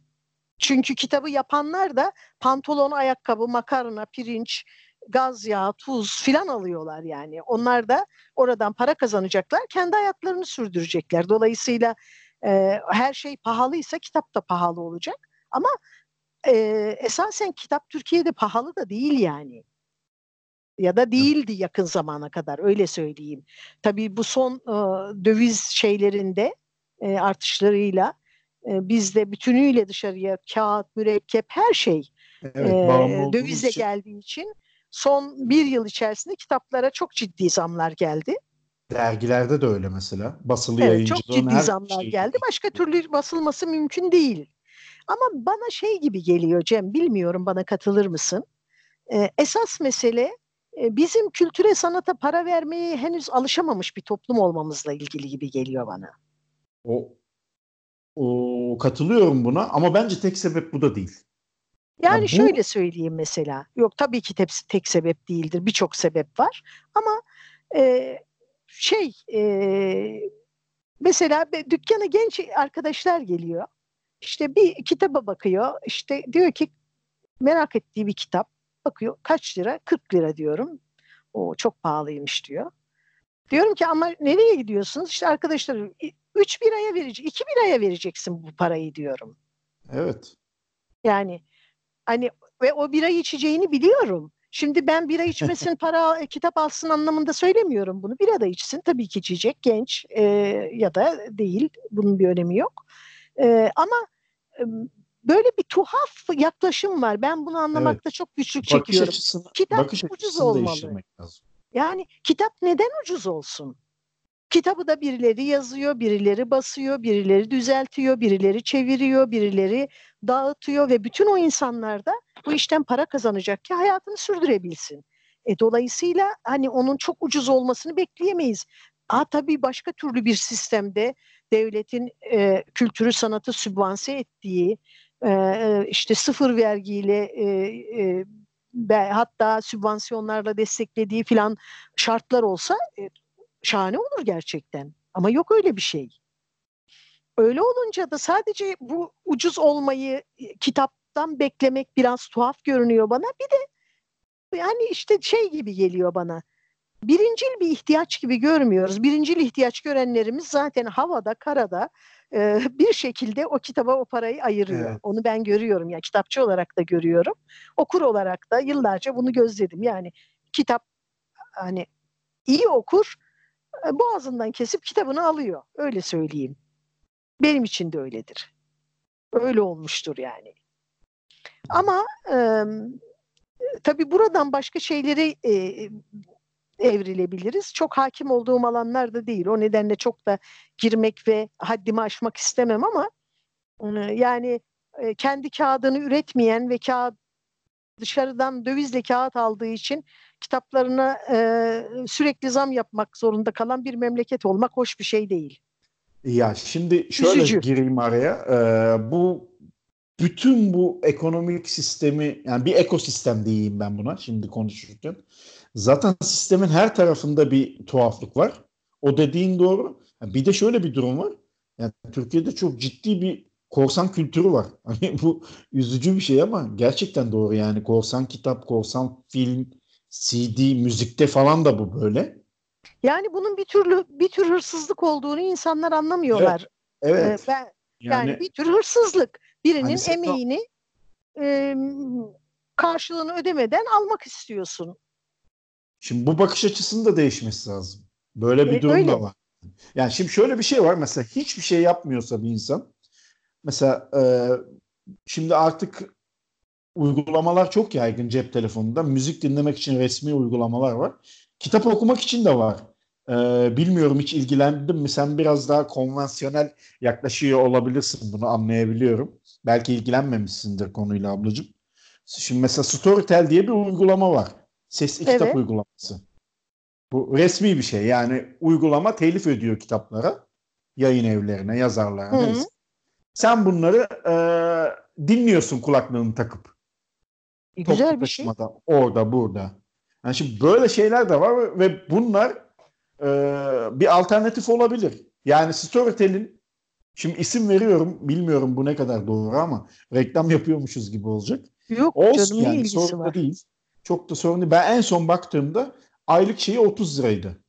Çünkü kitabı yapanlar da pantolon, ayakkabı, makarna, pirinç, gaz yağı, tuz filan alıyorlar yani. Onlar da oradan para kazanacaklar, kendi hayatlarını sürdürecekler. Dolayısıyla e, her şey pahalıysa kitap da pahalı olacak. Ama e, esasen kitap Türkiye'de pahalı da değil yani. Ya da değildi yakın zamana kadar öyle söyleyeyim. Tabii bu son e, döviz şeylerinde e, artışlarıyla e, bizde bütünüyle dışarıya kağıt, mürekkep her şey evet, e, dövize için. geldiği için son bir yıl içerisinde kitaplara çok ciddi zamlar geldi. Dergilerde de öyle mesela. Basılı evet, yayıncılığın Çok ciddi zamlar şey geldi. Başka türlü basılması mümkün değil. Ama bana şey gibi geliyor Cem, bilmiyorum bana katılır mısın? Ee, esas mesele bizim kültüre sanata para vermeye henüz alışamamış bir toplum olmamızla ilgili gibi geliyor bana. O, o katılıyorum buna ama bence tek sebep bu da değil. Yani bu... şöyle söyleyeyim mesela. Yok tabii ki tek, tek sebep değildir. Birçok sebep var. Ama e, şey e, mesela dükkana genç arkadaşlar geliyor. İşte bir kitaba bakıyor. İşte diyor ki merak ettiği bir kitap. Bakıyor kaç lira? 40 lira diyorum. O çok pahalıymış diyor. Diyorum ki ama nereye gidiyorsunuz? İşte arkadaşlar 3 bir aya verecek, 2 bir aya vereceksin bu parayı diyorum. Evet. Yani Hani ve o bira içeceğini biliyorum. Şimdi ben bira içmesin [laughs] para e, kitap alsın anlamında söylemiyorum bunu. Bira da içsin tabii ki içecek genç e, ya da değil bunun bir önemi yok. E, ama böyle bir tuhaf yaklaşım var. Ben bunu anlamakta evet. çok güçlük bakış çekiyorum. Açısını, kitap bakış ucuz olmalı. Lazım. Yani kitap neden ucuz olsun? Kitabı da birileri yazıyor, birileri basıyor, birileri düzeltiyor, birileri çeviriyor, birileri dağıtıyor ve bütün o insanlar da bu işten para kazanacak ki hayatını sürdürebilsin. E, dolayısıyla hani onun çok ucuz olmasını bekleyemeyiz. A tabii başka türlü bir sistemde devletin e, kültürü sanatı sübvanse ettiği e, e işte sıfır vergiyle e, e, hatta sübvansiyonlarla desteklediği filan şartlar olsa e, şahane olur gerçekten. Ama yok öyle bir şey. Öyle olunca da sadece bu ucuz olmayı e, kitaptan beklemek biraz tuhaf görünüyor bana. Bir de yani işte şey gibi geliyor bana. Birincil bir ihtiyaç gibi görmüyoruz. Birincil ihtiyaç görenlerimiz zaten havada, karada e, bir şekilde o kitaba o parayı ayırıyor. Evet. Onu ben görüyorum. Yani kitapçı olarak da görüyorum. Okur olarak da yıllarca bunu gözledim. Yani kitap hani iyi okur e, boğazından kesip kitabını alıyor. Öyle söyleyeyim. Benim için de öyledir. Öyle olmuştur yani. Ama e, tabii buradan başka şeyleri e, evrilebiliriz. Çok hakim olduğum alanlar da değil. O nedenle çok da girmek ve haddimi aşmak istemem ama e, yani e, kendi kağıdını üretmeyen ve kağıt dışarıdan dövizle kağıt aldığı için kitaplarına e, sürekli zam yapmak zorunda kalan bir memleket olmak hoş bir şey değil. Ya şimdi şöyle Üzücü. gireyim araya. Ee, bu bütün bu ekonomik sistemi yani bir ekosistem diyeyim ben buna şimdi konuşurken. Zaten sistemin her tarafında bir tuhaflık var. O dediğin doğru. Bir de şöyle bir durum var. Yani Türkiye'de çok ciddi bir korsan kültürü var. [laughs] Hani bu üzücü bir şey ama gerçekten doğru yani korsan kitap, korsan film, CD, müzikte falan da bu böyle. Yani bunun bir türlü bir tür hırsızlık olduğunu insanlar anlamıyorlar. Evet. Ee, ben yani, yani bir tür hırsızlık. Birinin Hani emeğini e, karşılığını ödemeden almak istiyorsun. Şimdi bu bakış açısının da değişmesi lazım. Böyle bir E, durum öyle. da var. Yani şimdi şöyle bir şey var. Mesela hiçbir şey yapmıyorsa bir insan mesela e, şimdi artık uygulamalar çok yaygın cep telefonunda. Müzik dinlemek için resmi uygulamalar var. Kitap okumak için de var. E, bilmiyorum hiç ilgilendin mi? Sen biraz daha konvansiyonel yaklaşıyor olabilirsin bunu anlayabiliyorum. Belki ilgilenmemişsindir konuyla ablacığım. Şimdi mesela Storytel diye bir uygulama var. Sesli kitap Evet. uygulaması. Bu resmi bir şey. Yani uygulama telif ödüyor kitaplara, yayın evlerine, yazarlara. Hı neyse. Sen bunları e, dinliyorsun kulaklığını takıp. E, Toplu Güzel bir şey. orada, burada. Yani şimdi böyle şeyler de var ve bunlar e, bir alternatif olabilir. Yani Storytel'in şimdi isim veriyorum, bilmiyorum bu ne kadar doğru ama reklam yapıyormuşuz gibi olacak. Yok Olsun canım ne yani ilgisi var? değil. Çok da sorun değil. Ben en son baktığımda aylık şeyi 30 liraydı.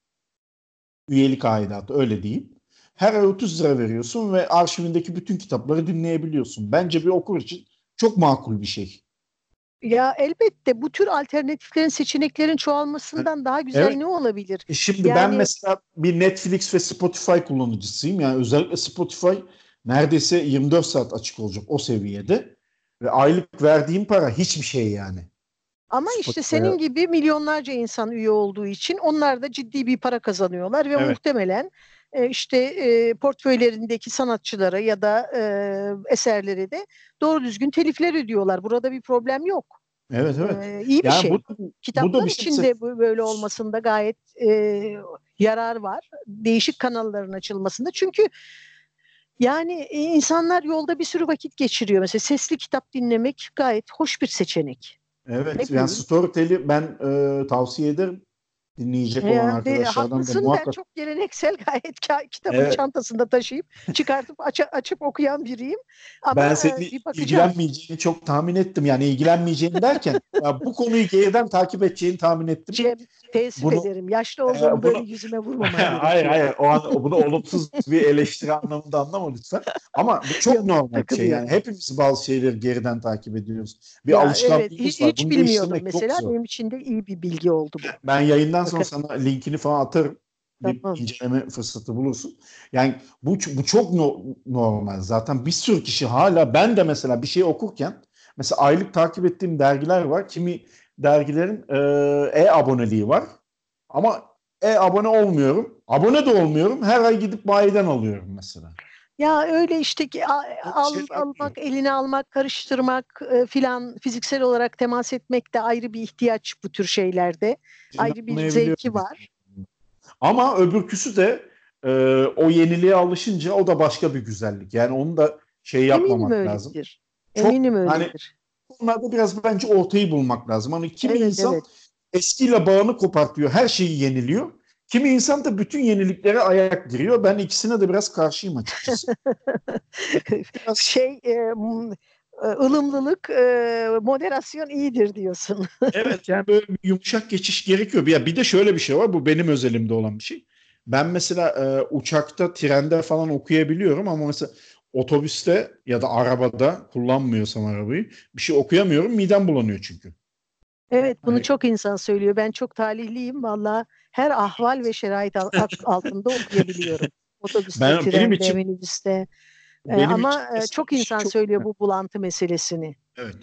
Üyelik aidatı öyle diyeyim. Her ay 30 lira veriyorsun ve arşivindeki bütün kitapları dinleyebiliyorsun. Bence bir okur için çok makul bir şey. Ya elbette bu tür alternatiflerin seçeneklerin çoğalmasından daha güzel Evet. ne olabilir? E Şimdi ben Yani- mesela bir Netflix ve Spotify kullanıcısıyım. Yani özellikle Spotify neredeyse 24 saat açık olacak o seviyede. Ve aylık verdiğim para hiçbir şey yani. Ama işte Spotify'a- senin gibi milyonlarca insan üye olduğu için onlar da ciddi bir para kazanıyorlar ve Evet. muhtemelen e, işte e, portföylerindeki sanatçılara ya da e, eserlere de doğru düzgün telifler ödüyorlar. Burada bir problem yok. Evet evet. E, iyi bir Yani şey. bu, bu da Kitaplar bir için şey- böyle olmasında gayet e, yarar var. Değişik kanalların açılmasında. Çünkü yani e, insanlar yolda bir sürü vakit geçiriyor. Mesela sesli kitap dinlemek gayet hoş bir seçenek. Evet, Ne yani. Storytel'i ben e, tavsiye ederim. Dinleyecek olan Yani arkadaşlardan da haklısın ben muhakkak. çok geleneksel [laughs] gayet ka- kitabını Evet. çantasında taşıyıp çıkartıp aç- açıp okuyan biriyim. Ama Ben e, senin bir ilgilenmeyeceğini çok tahmin ettim. Yani ilgilenmeyeceğini derken [laughs] ya bu konuyu geriden takip edeceğini tahmin ettim. Cem teessüf Bunu- ederim. Yaşlı olduğumu bunu- böyle yüzüme vurmaman [laughs] hayır hayır o an bunu olumsuz bir eleştiri anlamında anlama lütfen. Ama bu çok Yok, normal bir şey. Yani hepimiz bazı şeyleri geriden takip ediyoruz. Bir Ya alışkanlığımız evet, hiç, var. hiç Bunu bilmiyordum mesela. Benim için de iyi bir bilgi oldu bu. Ben yayından sonra sana linkini falan atarım. Bir Tamam. inceleme fırsatı bulursun. Yani bu bu çok no- normal. Zaten bir sürü kişi hala ben de mesela bir şey okurken mesela aylık takip ettiğim dergiler var. Kimi dergilerin e, e-aboneliği var. Ama e-abone olmuyorum. Abone de olmuyorum. Her ay gidip bayiden alıyorum mesela. Ya öyle işte ki al, almak, eline almak, karıştırmak e, filan fiziksel olarak temas etmek de ayrı bir ihtiyaç bu tür şeylerde. Ayrı bir zevki var. Ama öbürküsü de e, o yeniliğe alışınca o da başka bir güzellik. Yani onu da şey yapmamak Eminim lazım. öyledir. Çok- Eminim hani öyledir. Bunlarda biraz bence ortayı bulmak lazım. Hani kimi Evet, insan evet. eskiyle bağını kopartıyor, her şeyi yeniliyor. Kimi insan da bütün yeniliklere ayak giriyor. Ben ikisine de biraz karşıyım açıkçası. [laughs] Biraz- şey e, e, ılımlılık, e, moderasyon iyidir diyorsun. [laughs] evet yani böyle bir yumuşak geçiş gerekiyor. Ya bir de şöyle bir şey var. Bu benim özelimde olan bir şey. Ben mesela e, uçakta, trende falan okuyabiliyorum ama mesela otobüste ya da arabada kullanmıyorsam arabayı bir şey okuyamıyorum. Midem bulanıyor çünkü. Evet bunu Hani- çok insan söylüyor. Ben çok talihliyim valla. Her ahval ve şerait al- alt- [laughs] altında okuyabiliyorum. Otobüste, Ben- benim trende, için- minibüste. E, Benim ama için e, çok insan çok söylüyor bu bulantı meselesini. Evet.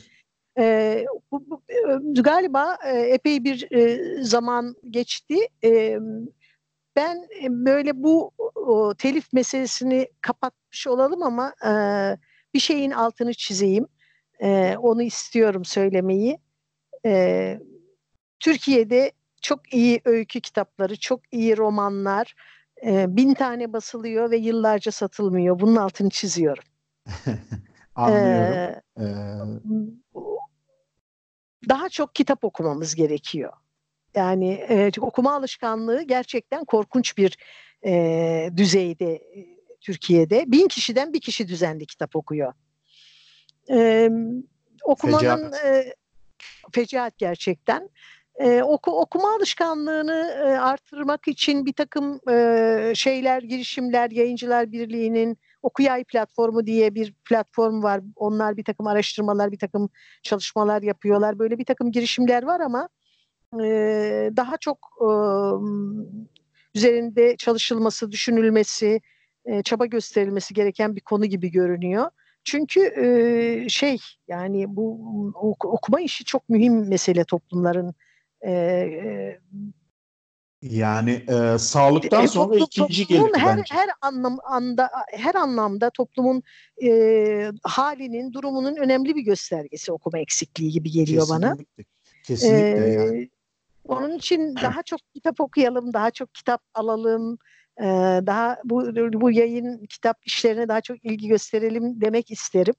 E, bu, bu, e, galiba e, epey bir e, zaman geçti. E, ben böyle bu o, telif meselesini kapatmış olalım ama e, bir şeyin altını çizeyim. E, onu istiyorum söylemeyi. E, Türkiye'de çok iyi öykü kitapları, çok iyi romanlar, e, bin tane basılıyor ve yıllarca satılmıyor. Bunun altını çiziyorum. [laughs] Anlıyorum. Ee, daha çok kitap okumamız gerekiyor. Yani e, okuma alışkanlığı gerçekten korkunç bir e, düzeyde e, Türkiye'de. Bin kişiden bir kişi düzenli kitap okuyor. E, okumanın e, fecaat gerçekten. E, oku, okuma alışkanlığını e, artırmak için bir takım e, şeyler, girişimler, Yayıncılar Birliği'nin Okuyay platformu diye bir platform var. Onlar bir takım araştırmalar, bir takım çalışmalar yapıyorlar. Böyle bir takım girişimler var ama e, daha çok e, üzerinde çalışılması, düşünülmesi, e, çaba gösterilmesi gereken bir konu gibi görünüyor. Çünkü e, şey yani bu okuma işi çok mühim mesele toplumların e, yani e, sağlıktan e, sonra toplum, ikinci gelir her, bence. Her anlam anda her anlamda toplumun e, halinin, durumunun önemli bir göstergesi okuma eksikliği gibi geliyor Kesinlikle. bana. Kesinlikle ee, yani. Onun için daha çok kitap okuyalım, daha çok kitap alalım, e, daha bu bu yayın kitap işlerine daha çok ilgi gösterelim demek isterim.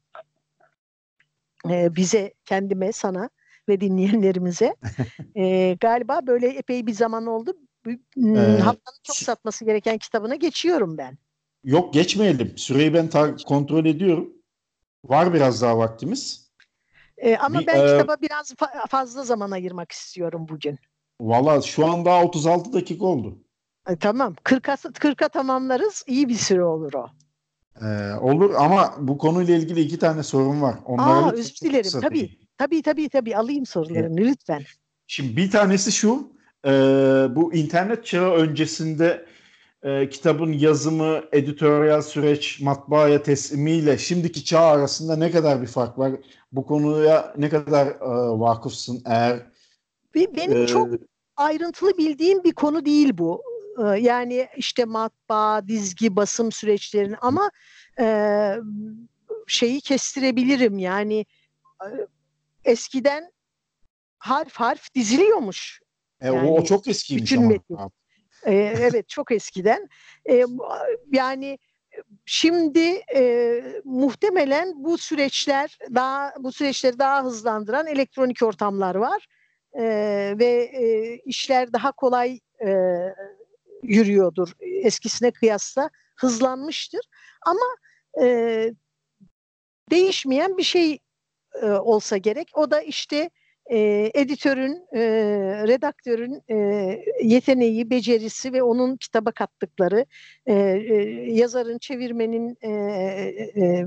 E, bize, kendime, sana ve dinleyenlerimize. [laughs] e, galiba böyle epey bir zaman oldu. Ee, Haftanın çok satması gereken kitabına geçiyorum ben. Yok geçmeyelim. Süreyi ben ta- kontrol ediyorum. Var biraz daha vaktimiz. E, ama bir, ben e, kitaba biraz fa- fazla zaman ayırmak istiyorum bugün. Valla şu an daha 36 dakika oldu. E, tamam. 40'a 40'a tamamlarız. İyi bir süre olur o. Ee, olur ama bu konuyla ilgili iki tane sorun var. Onlara Aa, özür dilerim. Tabii. Tabii tabii tabii alayım sorularını evet. lütfen. Şimdi bir tanesi şu. E, bu internet çağı öncesinde e, kitabın yazımı, editoryal süreç, matbaaya teslimiyle şimdiki çağ arasında ne kadar bir fark var? Bu konuya ne kadar e, vakıfsın eğer? Benim e, çok ayrıntılı bildiğim bir konu değil bu. E, yani işte matbaa, dizgi, basım süreçlerini ama e, şeyi kestirebilirim yani e, eskiden harf harf diziliyormuş. E, yani, o, o çok eskiymiş ama. Metin. E, evet çok eskiden. E, yani şimdi e, muhtemelen bu süreçler daha bu süreçleri daha hızlandıran elektronik ortamlar var e, ve e, işler daha kolay e, yürüyordur eskisine kıyasla hızlanmıştır. Ama e, değişmeyen bir şey e, olsa gerek. O da işte e, editörün, e, redaktörün e, yeteneği, becerisi ve onun kitaba kattıkları, e, e, yazarın, çevirmenin e, e,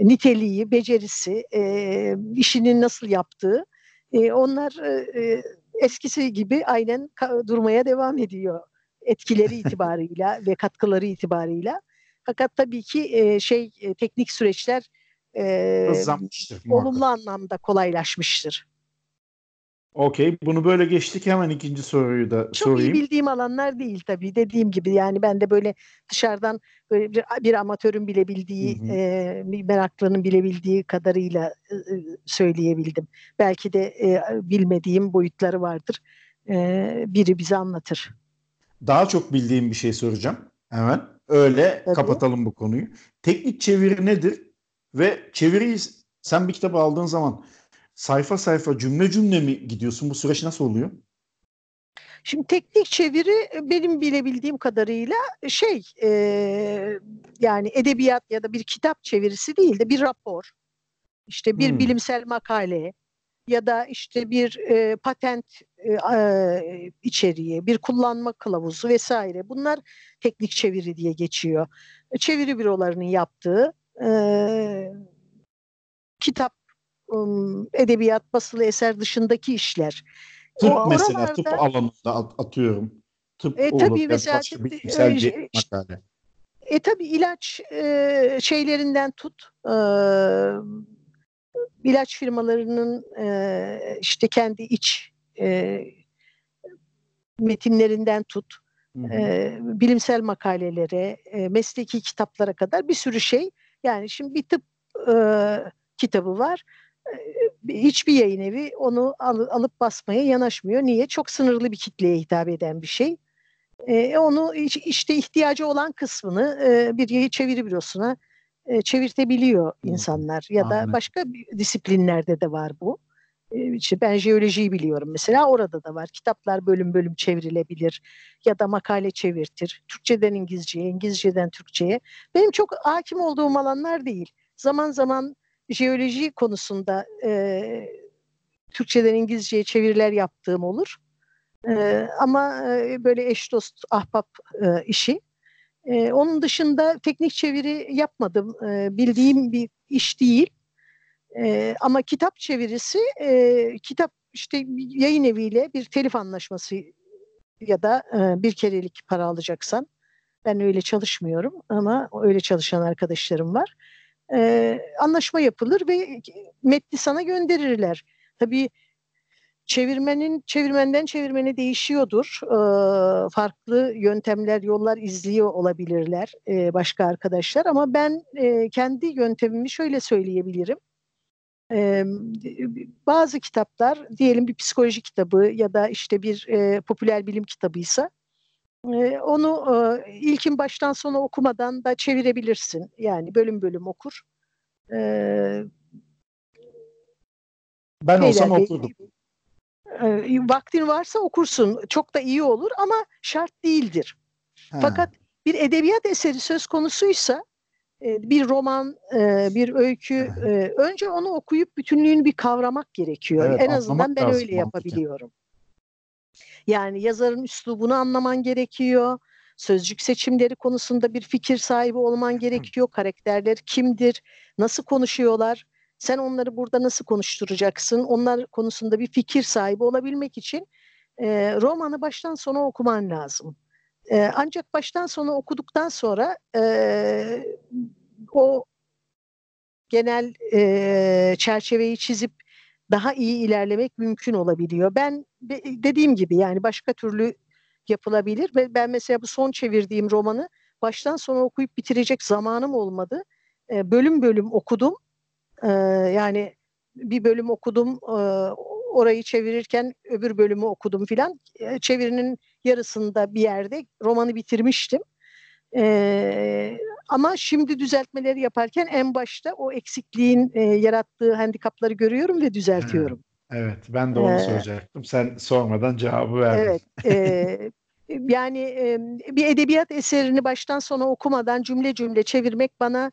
niteliği, becerisi, e, işinin nasıl yaptığı, e, onlar e, eskisi gibi aynen durmaya devam ediyor etkileri itibarıyla [laughs] ve katkıları itibarıyla. Fakat tabii ki e, şey e, teknik süreçler e, olumlu anlamda kolaylaşmıştır. Okey. Bunu böyle geçtik. Hemen ikinci soruyu da Çok sorayım. iyi bildiğim alanlar değil tabii. Dediğim gibi yani ben de böyle dışarıdan böyle bir, bir amatörün bilebildiği, e, bir meraklının bilebildiği kadarıyla e, söyleyebildim. Belki de e, bilmediğim boyutları vardır. E, biri bize anlatır. Daha çok bildiğim bir şey soracağım. Hemen. Öyle tabii. kapatalım bu konuyu. Teknik çeviri nedir? Ve çeviriyi sen bir kitap aldığın zaman sayfa sayfa cümle cümle mi gidiyorsun? Bu süreç nasıl oluyor? Şimdi teknik çeviri e, benim bilebildiğim kadarıyla şey e, yani edebiyat ya da bir kitap çevirisi değil de bir rapor. İşte bir hmm. bilimsel makale ya da işte bir e, patent e, e, içeriği, bir kullanma kılavuzu vesaire. Bunlar teknik çeviri diye geçiyor. Çeviri bürolarının yaptığı e, kitap edebiyat, basılı eser dışındaki işler. Tıp o, mesela, oralarda, tıp alanında atıyorum. Tıp e, olur, tabii mesela bilimsel bir makale. E tabii ilaç e, şeylerinden tut, e, ilaç firmalarının e, işte kendi iç e, metinlerinden tut, e, bilimsel makalelere, e, mesleki kitaplara kadar bir sürü şey. Yani şimdi bir tıp e, kitabı var. E, hiçbir yayın evi onu al, alıp basmaya yanaşmıyor. Niye? Çok sınırlı bir kitleye hitap eden bir şey. E, onu işte ihtiyacı olan kısmını e, bir çeviri bürosuna e, çevirtebiliyor insanlar. Ya Anladım. da başka disiplinlerde de var bu. E, işte ben jeolojiyi biliyorum mesela orada da var. Kitaplar bölüm bölüm çevrilebilir ya da makale çevirtir. Türkçeden İngilizceye, İngilizceden Türkçeye. Benim çok hakim olduğum alanlar değil. Zaman zaman jeoloji konusunda e, Türkçeden İngilizceye çeviriler yaptığım olur. E, ama e, böyle eş dost ahbap e, işi. E, onun dışında teknik çeviri yapmadım. E, bildiğim bir iş değil. E, ama kitap çevirisi, e, kitap işte yayın eviyle bir telif anlaşması ya da e, bir kerelik para alacaksan, ben öyle çalışmıyorum ama öyle çalışan arkadaşlarım var. E, anlaşma yapılır ve metni sana gönderirler. Tabii çevirmenin çevirmenden çevirmene değişiyordur. E, farklı yöntemler, yollar izliyor olabilirler e, başka arkadaşlar ama ben e, kendi yöntemimi şöyle söyleyebilirim. E, bazı kitaplar diyelim bir psikoloji kitabı ya da işte bir e, popüler bilim kitabıysa e, onu e, ilkin baştan sona okumadan da çevirebilirsin. Yani bölüm bölüm okur. E, ben olsam okurdum. E, vaktin varsa okursun. Çok da iyi olur ama şart değildir. Ha. Fakat bir edebiyat eseri söz konusuysa bir roman, bir öykü önce onu okuyup bütünlüğünü bir kavramak gerekiyor. Evet, en azından ben öyle yapabiliyorum. Yani yazarın üslubunu anlaman gerekiyor. Sözcük seçimleri konusunda bir fikir sahibi olman gerekiyor. Karakterler kimdir? Nasıl konuşuyorlar? Sen onları burada nasıl konuşturacaksın? Onlar konusunda bir fikir sahibi olabilmek için romanı baştan sona okuman lazım. E, ancak baştan sona okuduktan sonra e, o genel e, çerçeveyi çizip daha iyi ilerlemek mümkün olabiliyor. Ben dediğim gibi yani başka türlü yapılabilir ben mesela bu son çevirdiğim romanı baştan sona okuyup bitirecek zamanım olmadı. E, bölüm bölüm okudum. E, yani bir bölüm okudum, e, orayı çevirirken öbür bölümü okudum filan. E, çevirinin yarısında bir yerde romanı bitirmiştim. E, ama şimdi düzeltmeleri yaparken en başta o eksikliğin e, yarattığı handikapları görüyorum ve düzeltiyorum. Evet, ben de onu ee, soracaktım. Sen sormadan cevabı verdin. Evet. E, [laughs] yani e, bir edebiyat eserini baştan sona okumadan cümle cümle çevirmek bana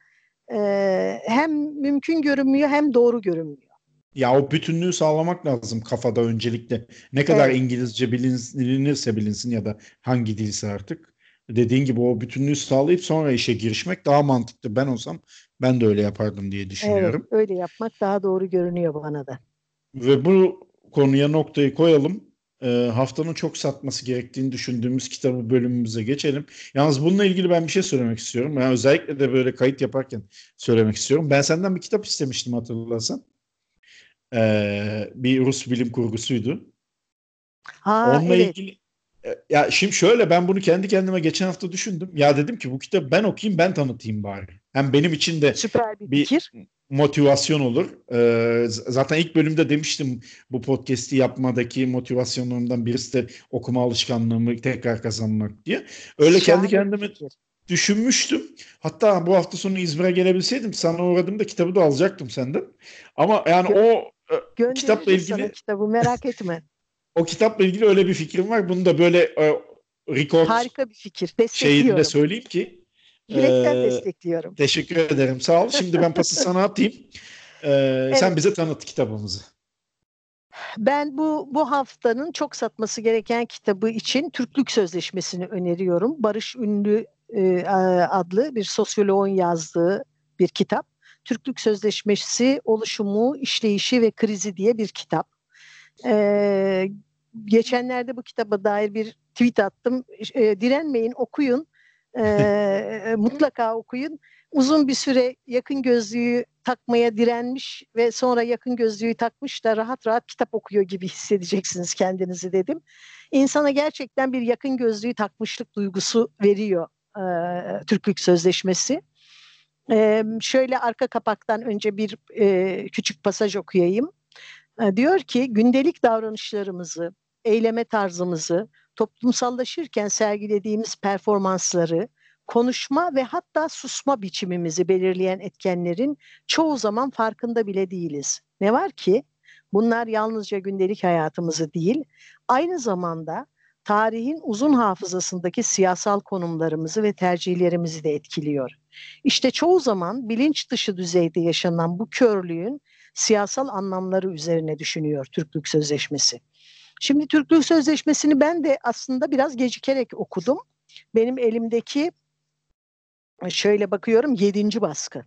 e, hem mümkün görünmüyor hem doğru görünmüyor. Ya o bütünlüğü sağlamak lazım kafada öncelikle. Ne kadar evet. İngilizce bilinirse bilinsin ya da hangi dilse artık. Dediğin gibi o bütünlüğü sağlayıp sonra işe girişmek daha mantıklı. Ben olsam ben de öyle yapardım diye düşünüyorum. Evet, öyle yapmak daha doğru görünüyor bana da. Ve bu konuya noktayı koyalım. E, haftanın çok satması gerektiğini düşündüğümüz kitabı bölümümüze geçelim. Yalnız bununla ilgili ben bir şey söylemek istiyorum. Yani özellikle de böyle kayıt yaparken söylemek istiyorum. Ben senden bir kitap istemiştim hatırlarsan. Ee, bir Rus bilim kurgusuydu. Ha, Onunla evet. ilgili e, ya şimdi şöyle ben bunu kendi kendime geçen hafta düşündüm. Ya dedim ki bu kitabı ben okuyayım ben tanıtayım bari. Hem benim için de Süper bir, bir fikir. Motivasyon olur. Ee, zaten ilk bölümde demiştim bu podcast'i yapmadaki motivasyonlarımdan birisi de okuma alışkanlığımı tekrar kazanmak diye. Öyle kendi kendime düşünmüştüm. Hatta bu hafta sonu İzmir'e gelebilseydim sana uğradığımda kitabı da alacaktım senden. Ama yani Gö- o e, kitapla ilgili kitabı merak [laughs] etme. o kitapla ilgili öyle bir fikrim var. Bunu da böyle e, record Harika bir fikir. Destekliyorum. Şeyinde söyleyeyim ki. Yürekten e, destekliyorum. Teşekkür ederim. Sağ ol. Şimdi ben pası sana atayım. E, evet. Sen bize tanıt kitabımızı. Ben bu bu haftanın çok satması gereken kitabı için Türklük Sözleşmesi'ni öneriyorum. Barış Ünlü e, adlı bir sosyoloğun yazdığı bir kitap. Türklük Sözleşmesi oluşumu, işleyişi ve krizi diye bir kitap. Ee, geçenlerde bu kitaba dair bir tweet attım. E, direnmeyin, okuyun. E, mutlaka okuyun. uzun bir süre yakın gözlüğü takmaya direnmiş ve sonra yakın gözlüğü takmış da rahat rahat kitap okuyor gibi hissedeceksiniz kendinizi dedim. İnsana gerçekten bir yakın gözlüğü takmışlık duygusu veriyor e, Türklük Sözleşmesi. E, şöyle arka kapaktan önce bir e, küçük pasaj okuyayım. E, diyor ki gündelik davranışlarımızı, eyleme tarzımızı, toplumsallaşırken sergilediğimiz performansları, konuşma ve hatta susma biçimimizi belirleyen etkenlerin çoğu zaman farkında bile değiliz. Ne var ki bunlar yalnızca gündelik hayatımızı değil, aynı zamanda tarihin uzun hafızasındaki siyasal konumlarımızı ve tercihlerimizi de etkiliyor. İşte çoğu zaman bilinç dışı düzeyde yaşanan bu körlüğün siyasal anlamları üzerine düşünüyor Türklük Sözleşmesi. Şimdi Türklük Sözleşmesi'ni ben de aslında biraz gecikerek okudum. Benim elimdeki şöyle bakıyorum yedinci baskı.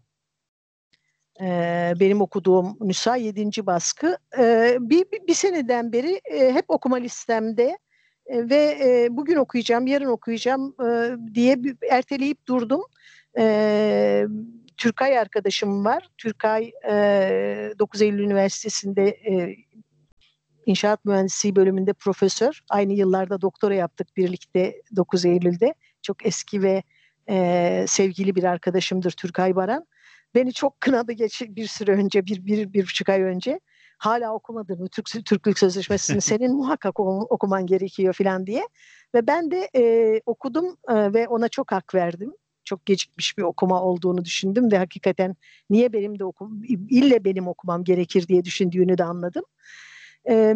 Ee, benim okuduğum Nüsa yedinci baskı. Ee, bir, bir, bir seneden beri e, hep okuma listemde e, ve e, bugün okuyacağım, yarın okuyacağım e, diye bir, erteleyip durdum. E, Türkay arkadaşım var. Türkay e, 9 Eylül Üniversitesi'nde e, İnşaat Mühendisliği bölümünde profesör. Aynı yıllarda doktora yaptık birlikte 9 Eylül'de. Çok eski ve e, sevgili bir arkadaşımdır Türkay Baran. Beni çok kınadı geç bir süre önce, bir, bir, bir buçuk ay önce. Hala okumadın mı Türk, Türklük Sözleşmesi'ni [laughs] senin muhakkak okuman gerekiyor falan diye. Ve ben de e, okudum e, ve ona çok hak verdim. Çok gecikmiş bir okuma olduğunu düşündüm ve hakikaten niye benim de okum, ille benim okumam gerekir diye düşündüğünü de anladım. E,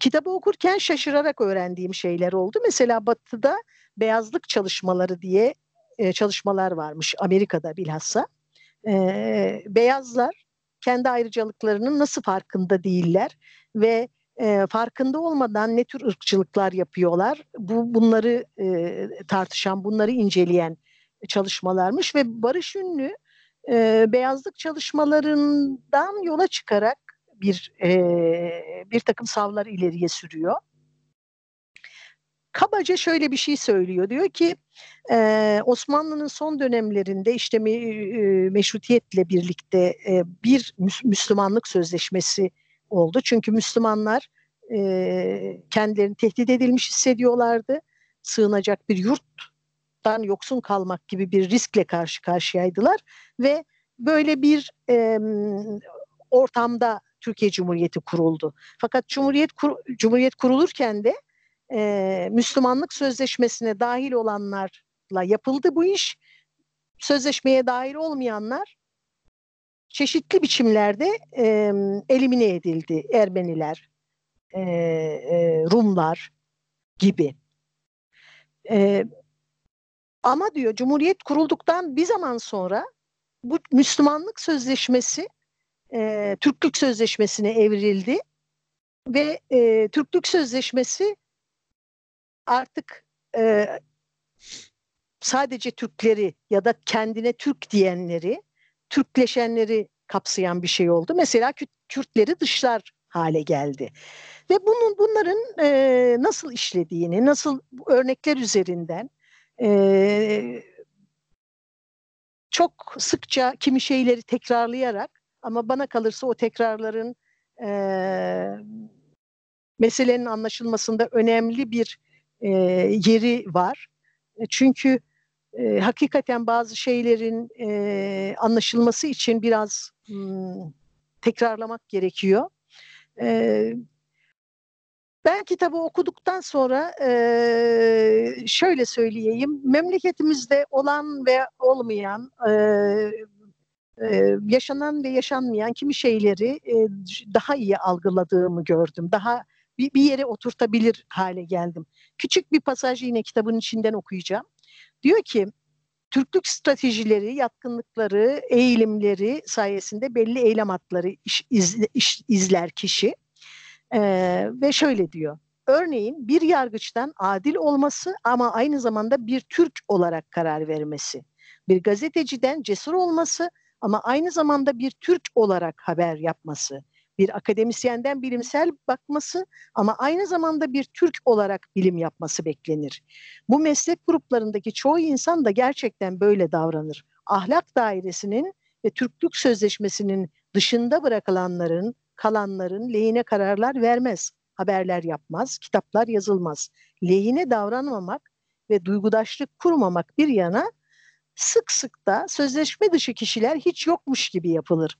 kitabı okurken şaşırarak öğrendiğim şeyler oldu. Mesela Batı'da beyazlık çalışmaları diye e, çalışmalar varmış Amerika'da bilhassa. E, beyazlar kendi ayrıcalıklarının nasıl farkında değiller ve e, farkında olmadan ne tür ırkçılıklar yapıyorlar. Bu bunları e, tartışan, bunları inceleyen çalışmalarmış ve Barış Ünlü e, beyazlık çalışmalarından yola çıkarak bir e, bir takım savlar ileriye sürüyor kabaca şöyle bir şey söylüyor. Diyor ki e, Osmanlı'nın son dönemlerinde işte me, e, meşrutiyetle birlikte e, bir Müslümanlık sözleşmesi oldu. Çünkü Müslümanlar e, kendilerini tehdit edilmiş hissediyorlardı. Sığınacak bir yurttan yoksun kalmak gibi bir riskle karşı karşıyaydılar ve böyle bir e, ortamda Türkiye Cumhuriyeti kuruldu. Fakat Cumhuriyet kur, Cumhuriyet kurulurken de e, Müslümanlık Sözleşmesi'ne dahil olanlarla yapıldı bu iş. Sözleşmeye dahil olmayanlar çeşitli biçimlerde e, elimine edildi. Ermeniler, e, e, Rumlar gibi. E, ama diyor Cumhuriyet kurulduktan bir zaman sonra bu Müslümanlık Sözleşmesi e, Türklük Sözleşmesi'ne evrildi ve e, Türklük Sözleşmesi artık e, sadece Türkleri ya da kendine Türk diyenleri, Türkleşenleri kapsayan bir şey oldu. Mesela Kürtleri dışlar hale geldi. Ve bunun bunların e, nasıl işlediğini, nasıl örnekler üzerinden e, çok sıkça kimi şeyleri tekrarlayarak ama bana kalırsa o tekrarların e, meselenin anlaşılmasında önemli bir e, yeri var. E, çünkü e, hakikaten bazı şeylerin e, anlaşılması için biraz hmm, tekrarlamak gerekiyor. E, ben kitabı okuduktan sonra e, şöyle söyleyeyim, memleketimizde olan ve olmayan, e, yaşanan ve yaşanmayan kimi şeyleri e, daha iyi algıladığımı gördüm. Daha bir, bir yere oturtabilir hale geldim. Küçük bir pasaj yine kitabın içinden okuyacağım. Diyor ki Türklük stratejileri, yatkınlıkları, eğilimleri sayesinde belli eylem hatları iş, iz, iş, izler kişi. Ee, ve şöyle diyor. Örneğin bir yargıçtan adil olması ama aynı zamanda bir Türk olarak karar vermesi. Bir gazeteciden cesur olması ama aynı zamanda bir Türk olarak haber yapması bir akademisyenden bilimsel bakması ama aynı zamanda bir Türk olarak bilim yapması beklenir. Bu meslek gruplarındaki çoğu insan da gerçekten böyle davranır. ahlak dairesinin ve Türklük Sözleşmesi'nin dışında bırakılanların, kalanların lehine kararlar vermez, haberler yapmaz, kitaplar yazılmaz. Lehine davranmamak ve duygudaşlık kurmamak bir yana sık sık da sözleşme dışı kişiler hiç yokmuş gibi yapılır.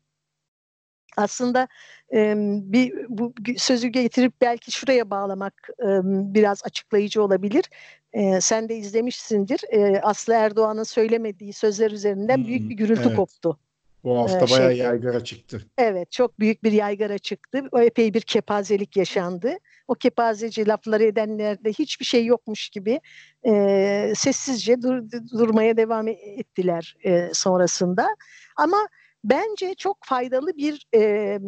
Aslında e, bir bu sözü getirip belki şuraya bağlamak e, biraz açıklayıcı olabilir. E, sen de izlemişsindir. E, Aslı Erdoğan'ın söylemediği sözler üzerinden Hmm, büyük bir gürültü evet. koptu. Bu hafta bayağı şey- yaygara çıktı. Evet, çok büyük bir yaygara çıktı. O epey bir kepazelik yaşandı. O kepazeci lafları edenlerde hiçbir şey yokmuş gibi e, sessizce dur- durmaya devam ettiler e, sonrasında. Ama bence çok faydalı bir e,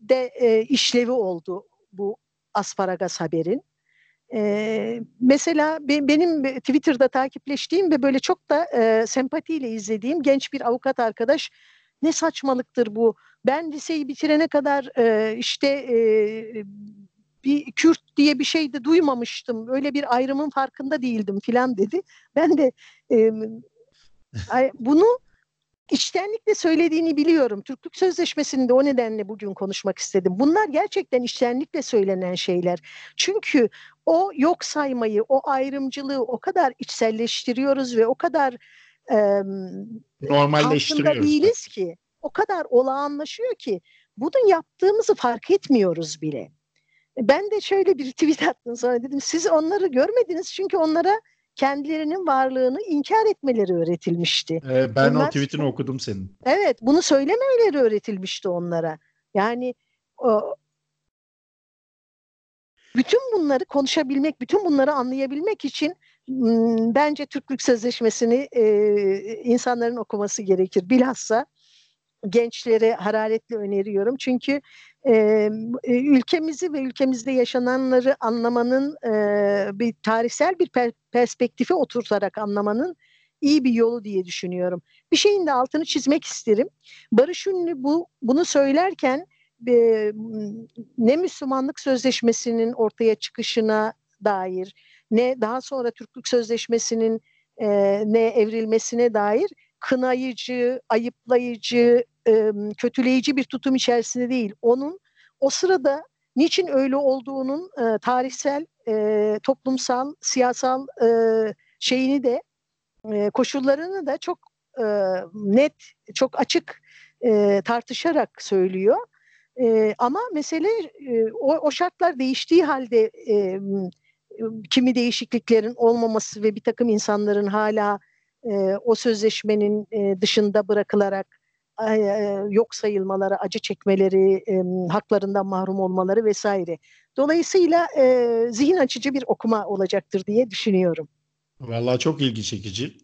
de e, işlevi oldu bu asparagas haberin. E, mesela be- benim Twitter'da takipleştiğim ve böyle çok da e, sempatiyle izlediğim genç bir avukat arkadaş ne saçmalıktır bu. Ben liseyi bitirene kadar e, işte e, bir Kürt diye bir şey de duymamıştım. Öyle bir ayrımın farkında değildim filan dedi. Ben de e, [laughs] bunu içtenlikle söylediğini biliyorum. Türklük Sözleşmesi'nde o nedenle bugün konuşmak istedim. Bunlar gerçekten içtenlikle söylenen şeyler. Çünkü o yok saymayı, o ayrımcılığı o kadar içselleştiriyoruz ve o kadar e, Normalleştiriyoruz. değiliz ki. O kadar olağanlaşıyor ki bunu yaptığımızı fark etmiyoruz bile. Ben de şöyle bir tweet attım sonra dedim siz onları görmediniz çünkü onlara kendilerinin varlığını inkar etmeleri öğretilmişti. Ee, ben Bunlar- o tweetini okudum senin. Evet bunu söylememeleri öğretilmişti onlara. Yani o, bütün bunları konuşabilmek, bütün bunları anlayabilmek için bence Türklük Sözleşmesi'ni e, insanların okuması gerekir. Bilhassa gençlere hararetle öneriyorum. Çünkü e, ülkemizi ve ülkemizde yaşananları anlamanın e, bir tarihsel bir per- perspektife oturtarak anlamanın iyi bir yolu diye düşünüyorum. Bir şeyin de altını çizmek isterim. Barış Ünlü bu bunu söylerken e, ne Müslümanlık Sözleşmesi'nin ortaya çıkışına dair ne daha sonra Türklük Sözleşmesi'nin e, ne evrilmesine dair kınayıcı, ayıplayıcı, e, kötüleyici bir tutum içerisinde değil. Onun o sırada niçin öyle olduğunun e, tarihsel, e, toplumsal, siyasal e, şeyini de e, koşullarını da çok e, net, çok açık e, tartışarak söylüyor. E, ama mesele e, o, o şartlar değiştiği halde e, kimi değişikliklerin olmaması ve bir takım insanların hala e, o sözleşmenin e, dışında bırakılarak yok sayılmaları, acı çekmeleri, e, haklarından mahrum olmaları vesaire. Dolayısıyla e, zihin açıcı bir okuma olacaktır diye düşünüyorum. Vallahi çok ilgi çekici.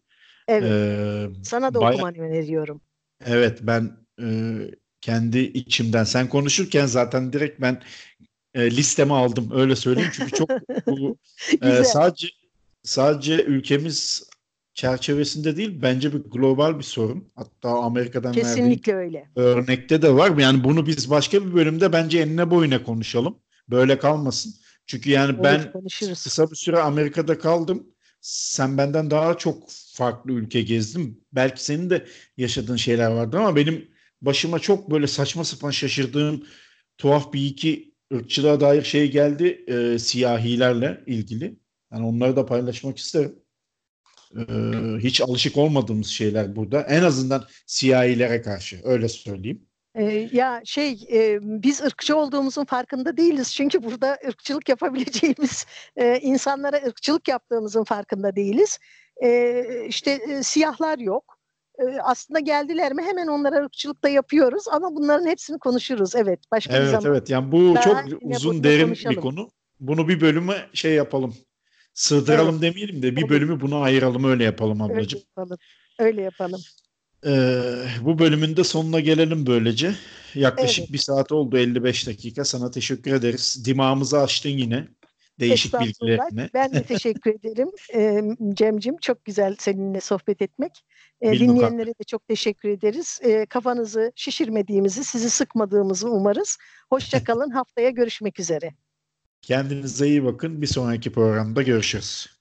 Evet, Ee, sana da baya- okumanı öneriyorum. Evet ben e, kendi içimden sen konuşurken zaten direkt ben e, listeme aldım öyle söyleyeyim çünkü çok [laughs] bu e, sadece sadece ülkemiz çerçevesinde değil bence bir global bir sorun. Hatta Amerika'dan Kesinlikle öyle. örnekte de var. Yani bunu biz başka bir bölümde bence enine boyuna konuşalım. Böyle kalmasın. Çünkü yani Olur, ben konuşuruz. kısa bir süre Amerika'da kaldım. Sen benden daha çok farklı ülke gezdin. Belki senin de yaşadığın şeyler vardı ama benim başıma çok böyle saçma sapan şaşırdığım tuhaf bir iki ırkçılığa dair şey geldi e, siyahilerle ilgili. Yani onları da paylaşmak isterim. E, hiç alışık olmadığımız şeyler burada. En azından siyahilere karşı öyle söyleyeyim. Ee, ya şey e, biz ırkçı olduğumuzun farkında değiliz çünkü burada ırkçılık yapabileceğimiz e, insanlara ırkçılık yaptığımızın farkında değiliz. E, işte e, siyahlar yok. E, aslında geldiler mi hemen onlara ırkçılık da yapıyoruz ama bunların hepsini konuşuruz. Evet başka bir Evet zaman. evet yani bu Daha çok uzun derin konuşalım. bir konu. Bunu bir bölüme şey yapalım. Sığdıralım demeyelim de bir bölümü buna ayıralım öyle yapalım Öyle ablacığım. yapalım. Öyle yapalım. Ee, bu bölümün de sonuna gelelim böylece. Yaklaşık Evet. bir saat oldu 55 dakika. Sana teşekkür ederiz. Dimağımızı açtın yine. Değişik bilgilerine. Ben de teşekkür ederim [laughs] e, Cemcim. Çok güzel seninle sohbet etmek. E, Bilmukabele. dinleyenlere de çok teşekkür ederiz. E, kafanızı şişirmediğimizi, sizi sıkmadığımızı umarız. Hoşça kalın. Haftaya görüşmek üzere. Kendinize iyi bakın. Bir sonraki programda görüşürüz.